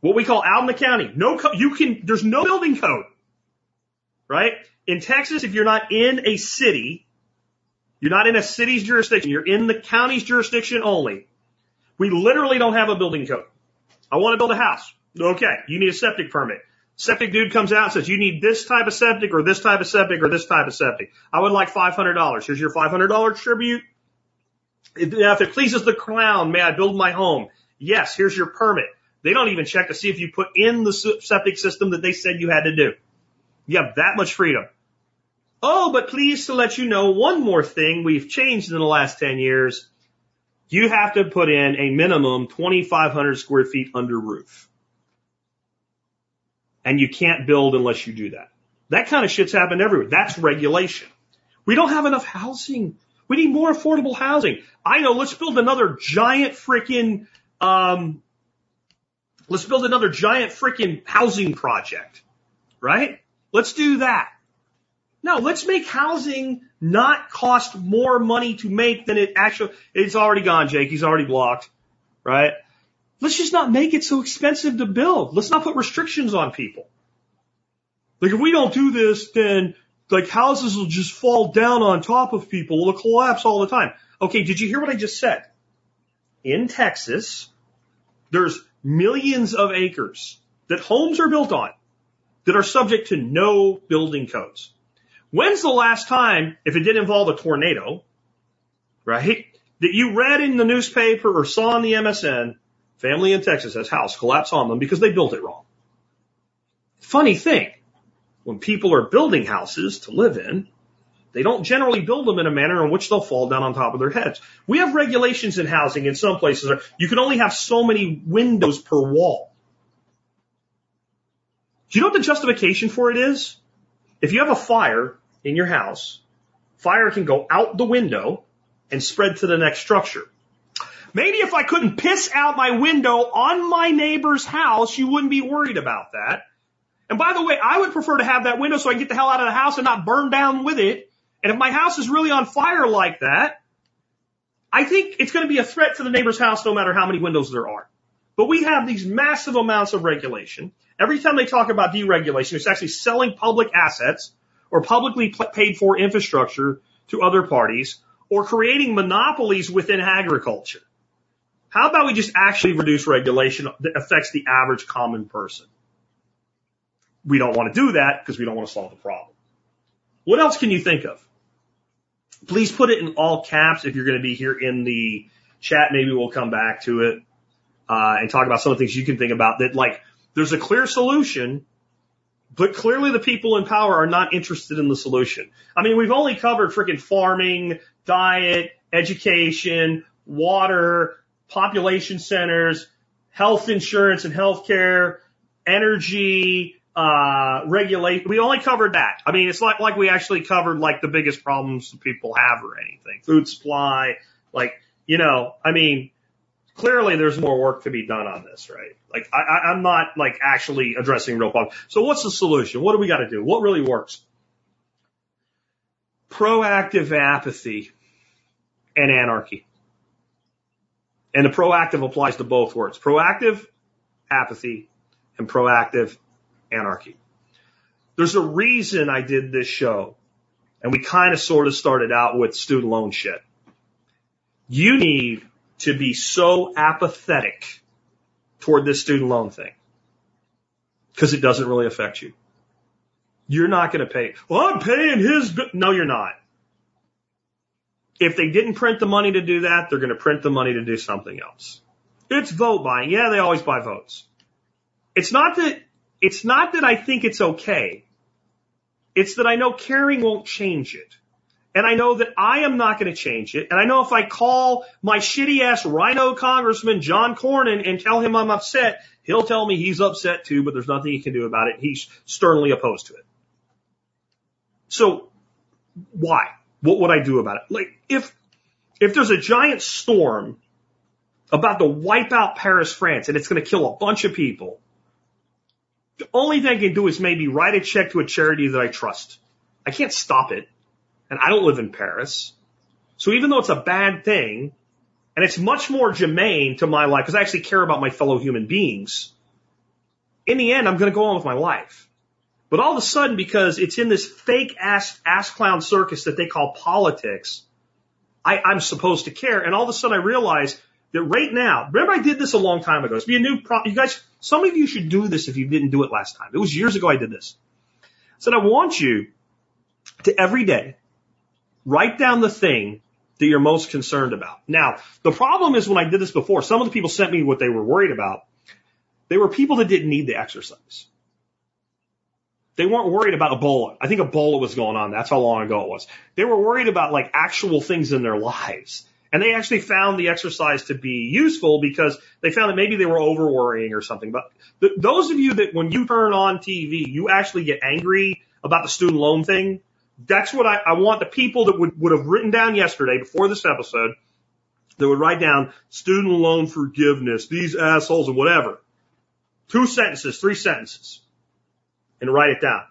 What we call out in the county. No, co- you can, there's no building code. Right? In Texas, if you're not in a city, you're not in a city's jurisdiction, you're in the county's jurisdiction only. We literally don't have a building code. I want to build a house. Okay, you need a septic permit. Septic dude comes out and says, you need this type of septic or this type of septic or this type of septic. I would like $500. Here's your $500 tribute. If it pleases the crown, may I build my home? Yes, here's your permit. They don't even check to see if you put in the septic system that they said you had to do. You have that much freedom. Oh, but please to let you know one more thing we've changed in the last 10 years. You have to put in a minimum 2,500 square feet under roof. And you can't build unless you do that. That kind of shit's happened everywhere. That's regulation. We don't have enough housing. We need more affordable housing. I know, let's build another giant freaking, um, let's build another giant freaking housing project, right? Let's do that. No, let's make housing not cost more money to make than it actually, it's already gone, Jake. He's already blocked, right? Let's just not make it so expensive to build. Let's not put restrictions on people. Like if we don't do this, then like houses will just fall down on top of people. It'll collapse all the time. Okay, did you hear what I just said? In Texas, there's millions of acres that homes are built on that are subject to no building codes. When's the last time, if it did involve a tornado, right, that you read in the newspaper or saw on the MSN, family in Texas has house collapse on them because they built it wrong? Funny thing, when people are building houses to live in, they don't generally build them in a manner in which they'll fall down on top of their heads. We have regulations in housing in some places. You can only have so many windows per wall. Do you know what the justification for it is? If you have a fire in your house, fire can go out the window and spread to the next structure. Maybe if I couldn't piss out my window on my neighbor's house, you wouldn't be worried about that. And by the way, I would prefer to have that window so I can get the hell out of the house and not burn down with it. And if my house is really on fire like that, I think it's going to be a threat to the neighbor's house no matter how many windows there are. But we have these massive amounts of regulation. Every time they talk about deregulation, it's actually selling public assets or publicly paid for infrastructure to other parties or creating monopolies within agriculture. How about we just actually reduce regulation that affects the average common person? We don't want to do that because we don't want to solve the problem. What else can you think of? Please put it in all caps if you're going to be here in the chat. Maybe we'll come back to it uh, and talk about some of the things you can think about that like there's a clear solution, but clearly the people in power are not interested in the solution. I mean, we've only covered freaking farming, diet, education, water, population centers, health insurance and healthcare, energy, uh, regulate. We only covered that. I mean, it's not like we actually covered like the biggest problems that people have or anything. Food supply, like, you know, I mean, clearly there's more work to be done on this, right? Like I, I'm not like actually addressing real problems. So what's the solution? What do we got to do? What really works? Proactive apathy and anarchy. And the proactive applies to both words. Proactive apathy and proactive anarchy. There's a reason I did this show and we kind of sort of started out with student loan shit. You need to be so apathetic toward this student loan thing because it doesn't really affect you. You're not going to pay. Well, I'm paying his. No, you're not. If they didn't print the money to do that, they're going to print the money to do something else. It's vote buying. Yeah, they always buy votes. It's not that, it's not that I think it's okay. It's that I know caring won't change it. And I know that I am not going to change it. And I know if I call my shitty ass rhino congressman John Cornyn and tell him I'm upset, he'll tell me he's upset too, but there's nothing he can do about it. He's sternly opposed to it. So why? What would I do about it? Like if, if there's a giant storm about to wipe out Paris, France, and it's going to kill a bunch of people, the only thing I can do is maybe write a check to a charity that I trust. I can't stop it and I don't live in Paris. So even though it's a bad thing, and it's much more germane to my life because I actually care about my fellow human beings, in the end, I'm going to go on with my life. But all of a sudden, because it's in this fake ass, ass clown circus that they call politics, I, I'm supposed to care. And all of a sudden I realize that right now, remember I did this a long time ago. It's be a new pro, you guys, some of you should do this if you didn't do it last time. It was years ago I did this. I said, I want you to every day Write down the thing that you're most concerned about. Now, the problem is when I did this before, some of the people sent me what they were worried about. They were people that didn't need the exercise. They weren't worried about Ebola. I think Ebola was going on. That's how long ago it was. They were worried about like actual things in their lives. And they actually found the exercise to be useful because they found that maybe they were over worrying or something. But th- those of you that when you turn on TV, you actually get angry about the student loan thing, that's what I, I want the people that would, would have written down yesterday before this episode that would write down student loan forgiveness, these assholes and whatever. Two sentences, three sentences and write it down.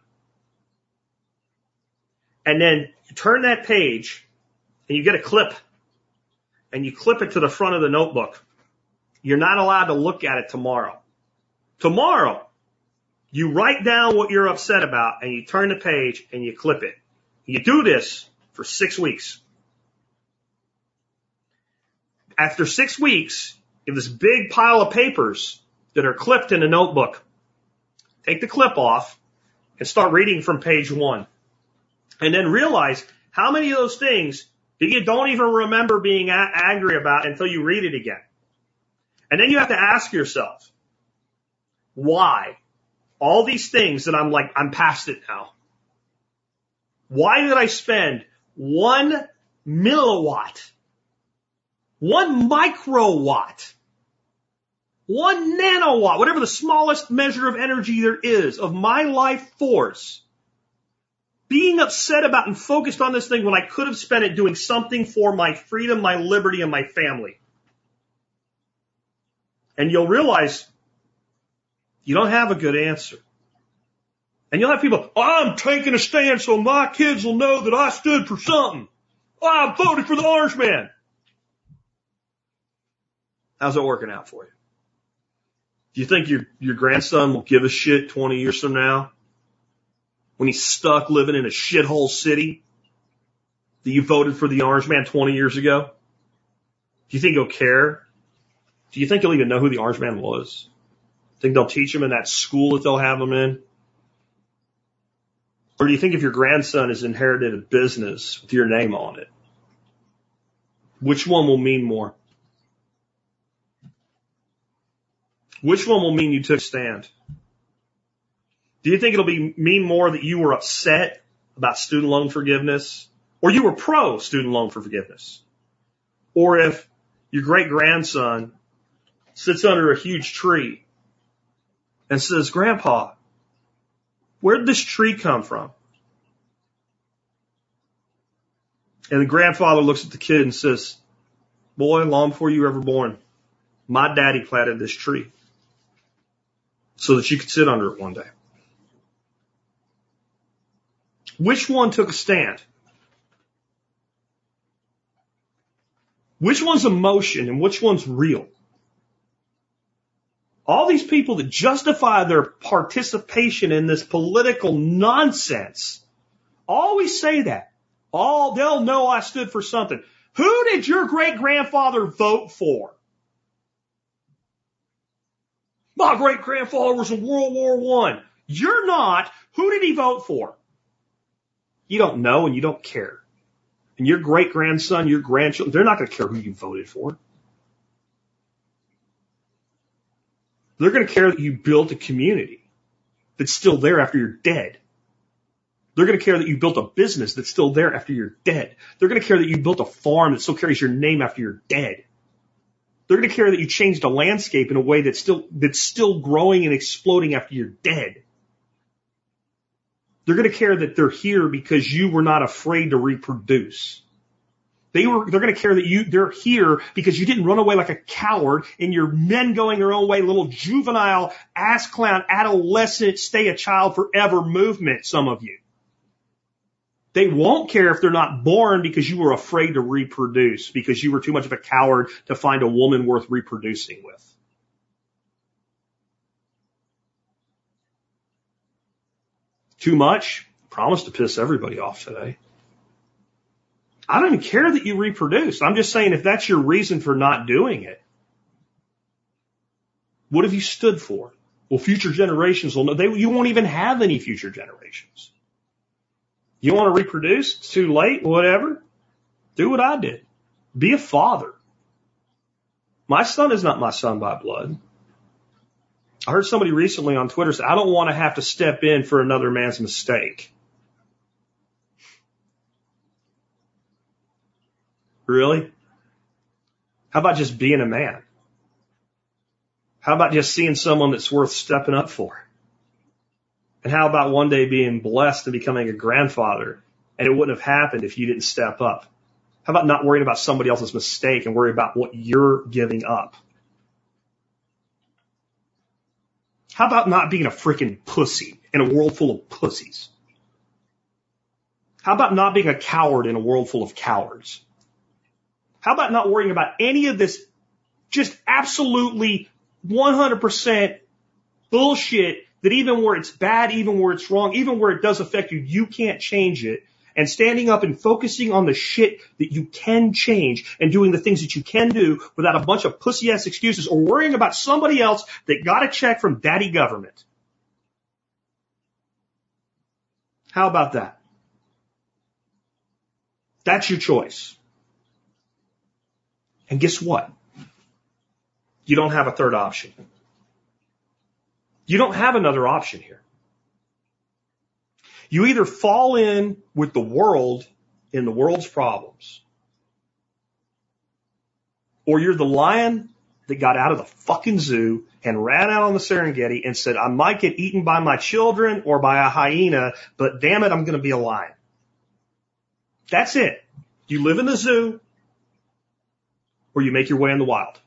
And then you turn that page and you get a clip and you clip it to the front of the notebook. You're not allowed to look at it tomorrow. Tomorrow, you write down what you're upset about and you turn the page and you clip it. You do this for six weeks. After six weeks, you have this big pile of papers that are clipped in a notebook. Take the clip off and start reading from page one. And then realize how many of those things that you don't even remember being angry about until you read it again. And then you have to ask yourself, why? All these things that I'm like, I'm past it now. Why did I spend one milliwatt, one microwatt, one nanowatt, whatever the smallest measure of energy there is of my life force, being upset about and focused on this thing when I could have spent it doing something for my freedom, my liberty, and my family. And you'll realize you don't have a good answer. And you'll have people, I'm taking a stand so my kids will know that I stood for something. Oh, I voted for the orange man. How's it working out for you? Do you think your, your grandson will give a shit 20 years from now? When he's stuck living in a shithole city that you voted for the orange man 20 years ago? Do you think he'll care? Do you think he'll even know who the orange man was? Think they'll teach him in that school that they'll have him in? Or do you think if your grandson has inherited a business with your name on it, which one will mean more? Which one will mean you took a stand? Do you think it'll be mean more that you were upset about student loan forgiveness or you were pro student loan for forgiveness? Or if your great grandson sits under a huge tree and says, Grandpa, where did this tree come from? And the grandfather looks at the kid and says, Boy, long before you were ever born, my daddy planted this tree so that you could sit under it one day. Which one took a stand? Which one's emotion and which one's real? People that justify their participation in this political nonsense always say that. All they'll know I stood for something. Who did your great grandfather vote for? My great grandfather was in World War One. You're not. Who did he vote for? You don't know and you don't care. And your great grandson, your grandchildren, they're not going to care who you voted for. They're going to care that you built a community that's still there after you're dead. They're going to care that you built a business that's still there after you're dead. They're going to care that you built a farm that still carries your name after you're dead. They're going to care that you changed a landscape in a way that's still, that's still growing and exploding after you're dead. They're going to care that they're here because you were not afraid to reproduce. They were, they're going to care that you, they're here because you didn't run away like a coward in your men going their own way, little juvenile ass clown, adolescent, stay a child forever movement, some of you. They won't care if they're not born because you were afraid to reproduce, because you were too much of a coward to find a woman worth reproducing with. Too much? Promise to piss everybody off today. I don't even care that you reproduce. I'm just saying if that's your reason for not doing it, what have you stood for? Well, future generations will know. They, you won't even have any future generations. You want to reproduce? It's too late, whatever. Do what I did. Be a father. My son is not my son by blood. I heard somebody recently on Twitter say, I don't want to have to step in for another man's mistake. Really? How about just being a man? How about just seeing someone that's worth stepping up for? And how about one day being blessed and becoming a grandfather and it wouldn't have happened if you didn't step up? How about not worrying about somebody else's mistake and worry about what you're giving up? How about not being a freaking pussy in a world full of pussies? How about not being a coward in a world full of cowards? How about not worrying about any of this just absolutely 100% bullshit that even where it's bad, even where it's wrong, even where it does affect you, you can't change it. And standing up and focusing on the shit that you can change and doing the things that you can do without a bunch of pussy ass excuses or worrying about somebody else that got a check from daddy government. How about that? That's your choice. And guess what? You don't have a third option. You don't have another option here. You either fall in with the world in the world's problems, or you're the lion that got out of the fucking zoo and ran out on the Serengeti and said, I might get eaten by my children or by a hyena, but damn it, I'm going to be a lion. That's it. You live in the zoo or you make your way in the wild.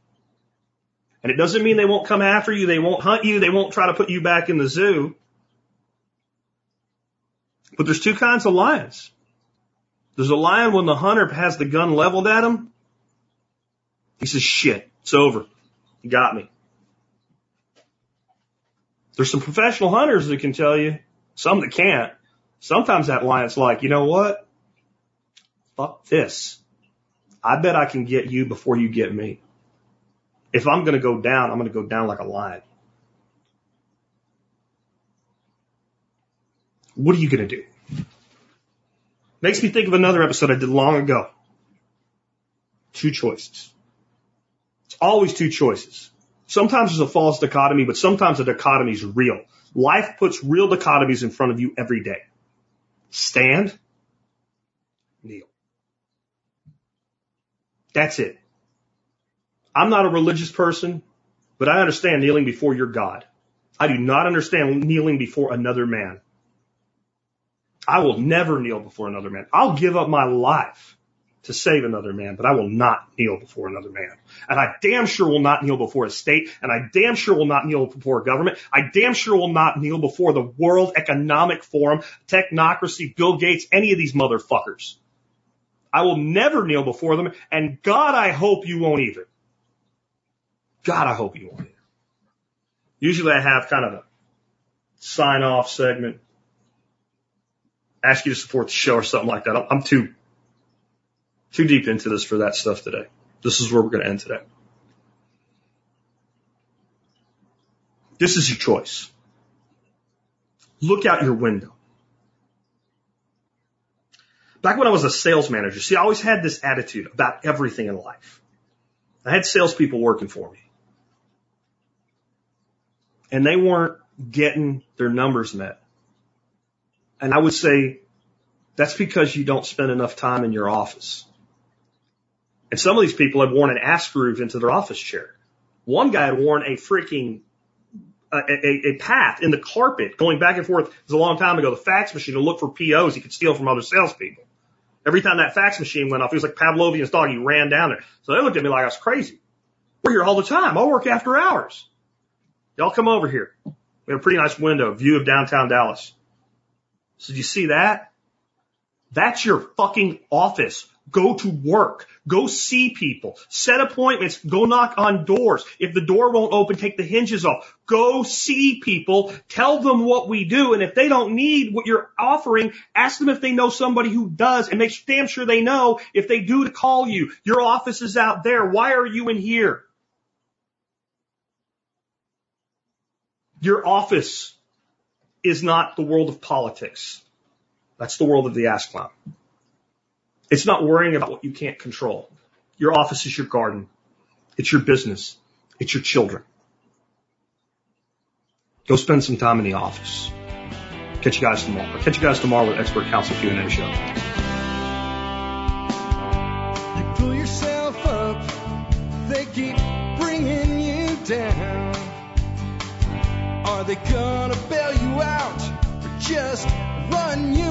And it doesn't mean they won't come after you. They won't hunt you. They won't try to put you back in the zoo. But there's two kinds of lions. There's a lion when the hunter has the gun leveled at him. He says, shit, it's over. You got me. There's some professional hunters that can tell you, some that can't. Sometimes that lion's like, you know what? Fuck this. I bet I can get you before you get me. If I'm going to go down, I'm going to go down like a lion. What are you going to do? Makes me think of another episode I did long ago. Two choices. It's always two choices. Sometimes it's a false dichotomy, but sometimes the dichotomy is real. Life puts real dichotomies in front of you every day. Stand, kneel. That's it. I'm not a religious person, but I understand kneeling before your God. I do not understand kneeling before another man. I will never kneel before another man. I'll give up my life to save another man, but I will not kneel before another man. And I damn sure will not kneel before a state, and I damn sure will not kneel before a government. I damn sure will not kneel before the World Economic Forum, technocracy, Bill Gates, any of these motherfuckers. I will never kneel before them, and God, I hope you won't either. God, I hope you won't either. Usually I have kind of a sign off segment, ask you to support the show or something like that. I'm too, too deep into this for that stuff today. This is where we're going to end today. This is your choice. Look out your window. Back when I was a sales manager, see, I always had this attitude about everything in life. I had salespeople working for me. And they weren't getting their numbers met. And I would say, that's because you don't spend enough time in your office. And some of these people had worn an ass groove into their office chair. One guy had worn a freaking a, a, a path in the carpet going back and forth. It was a long time ago. The fax machine to look for POs he could steal from other salespeople. Every time that fax machine went off, he was like Pavlovian's dog. He ran down there. So they looked at me like I was crazy. We're here all the time. I work after hours. Y'all come over here. We have a pretty nice window, view of downtown Dallas. So you see that? That's your fucking office. Go to work. Go see people. Set appointments. Go knock on doors. If the door won't open, take the hinges off. Go see people. Tell them what we do. And if they don't need what you're offering, ask them if they know somebody who does and make damn sure they know if they do to call you. Your office is out there. Why are you in here? Your office is not the world of politics. That's the world of the ass clown. It's not worrying about what you can't control. Your office is your garden. It's your business. It's your children. Go spend some time in the office. Catch you guys tomorrow. Catch you guys tomorrow with Expert Council Q&A show. You pull yourself up, they keep bringing you down. Are they gonna bail you out or just run you?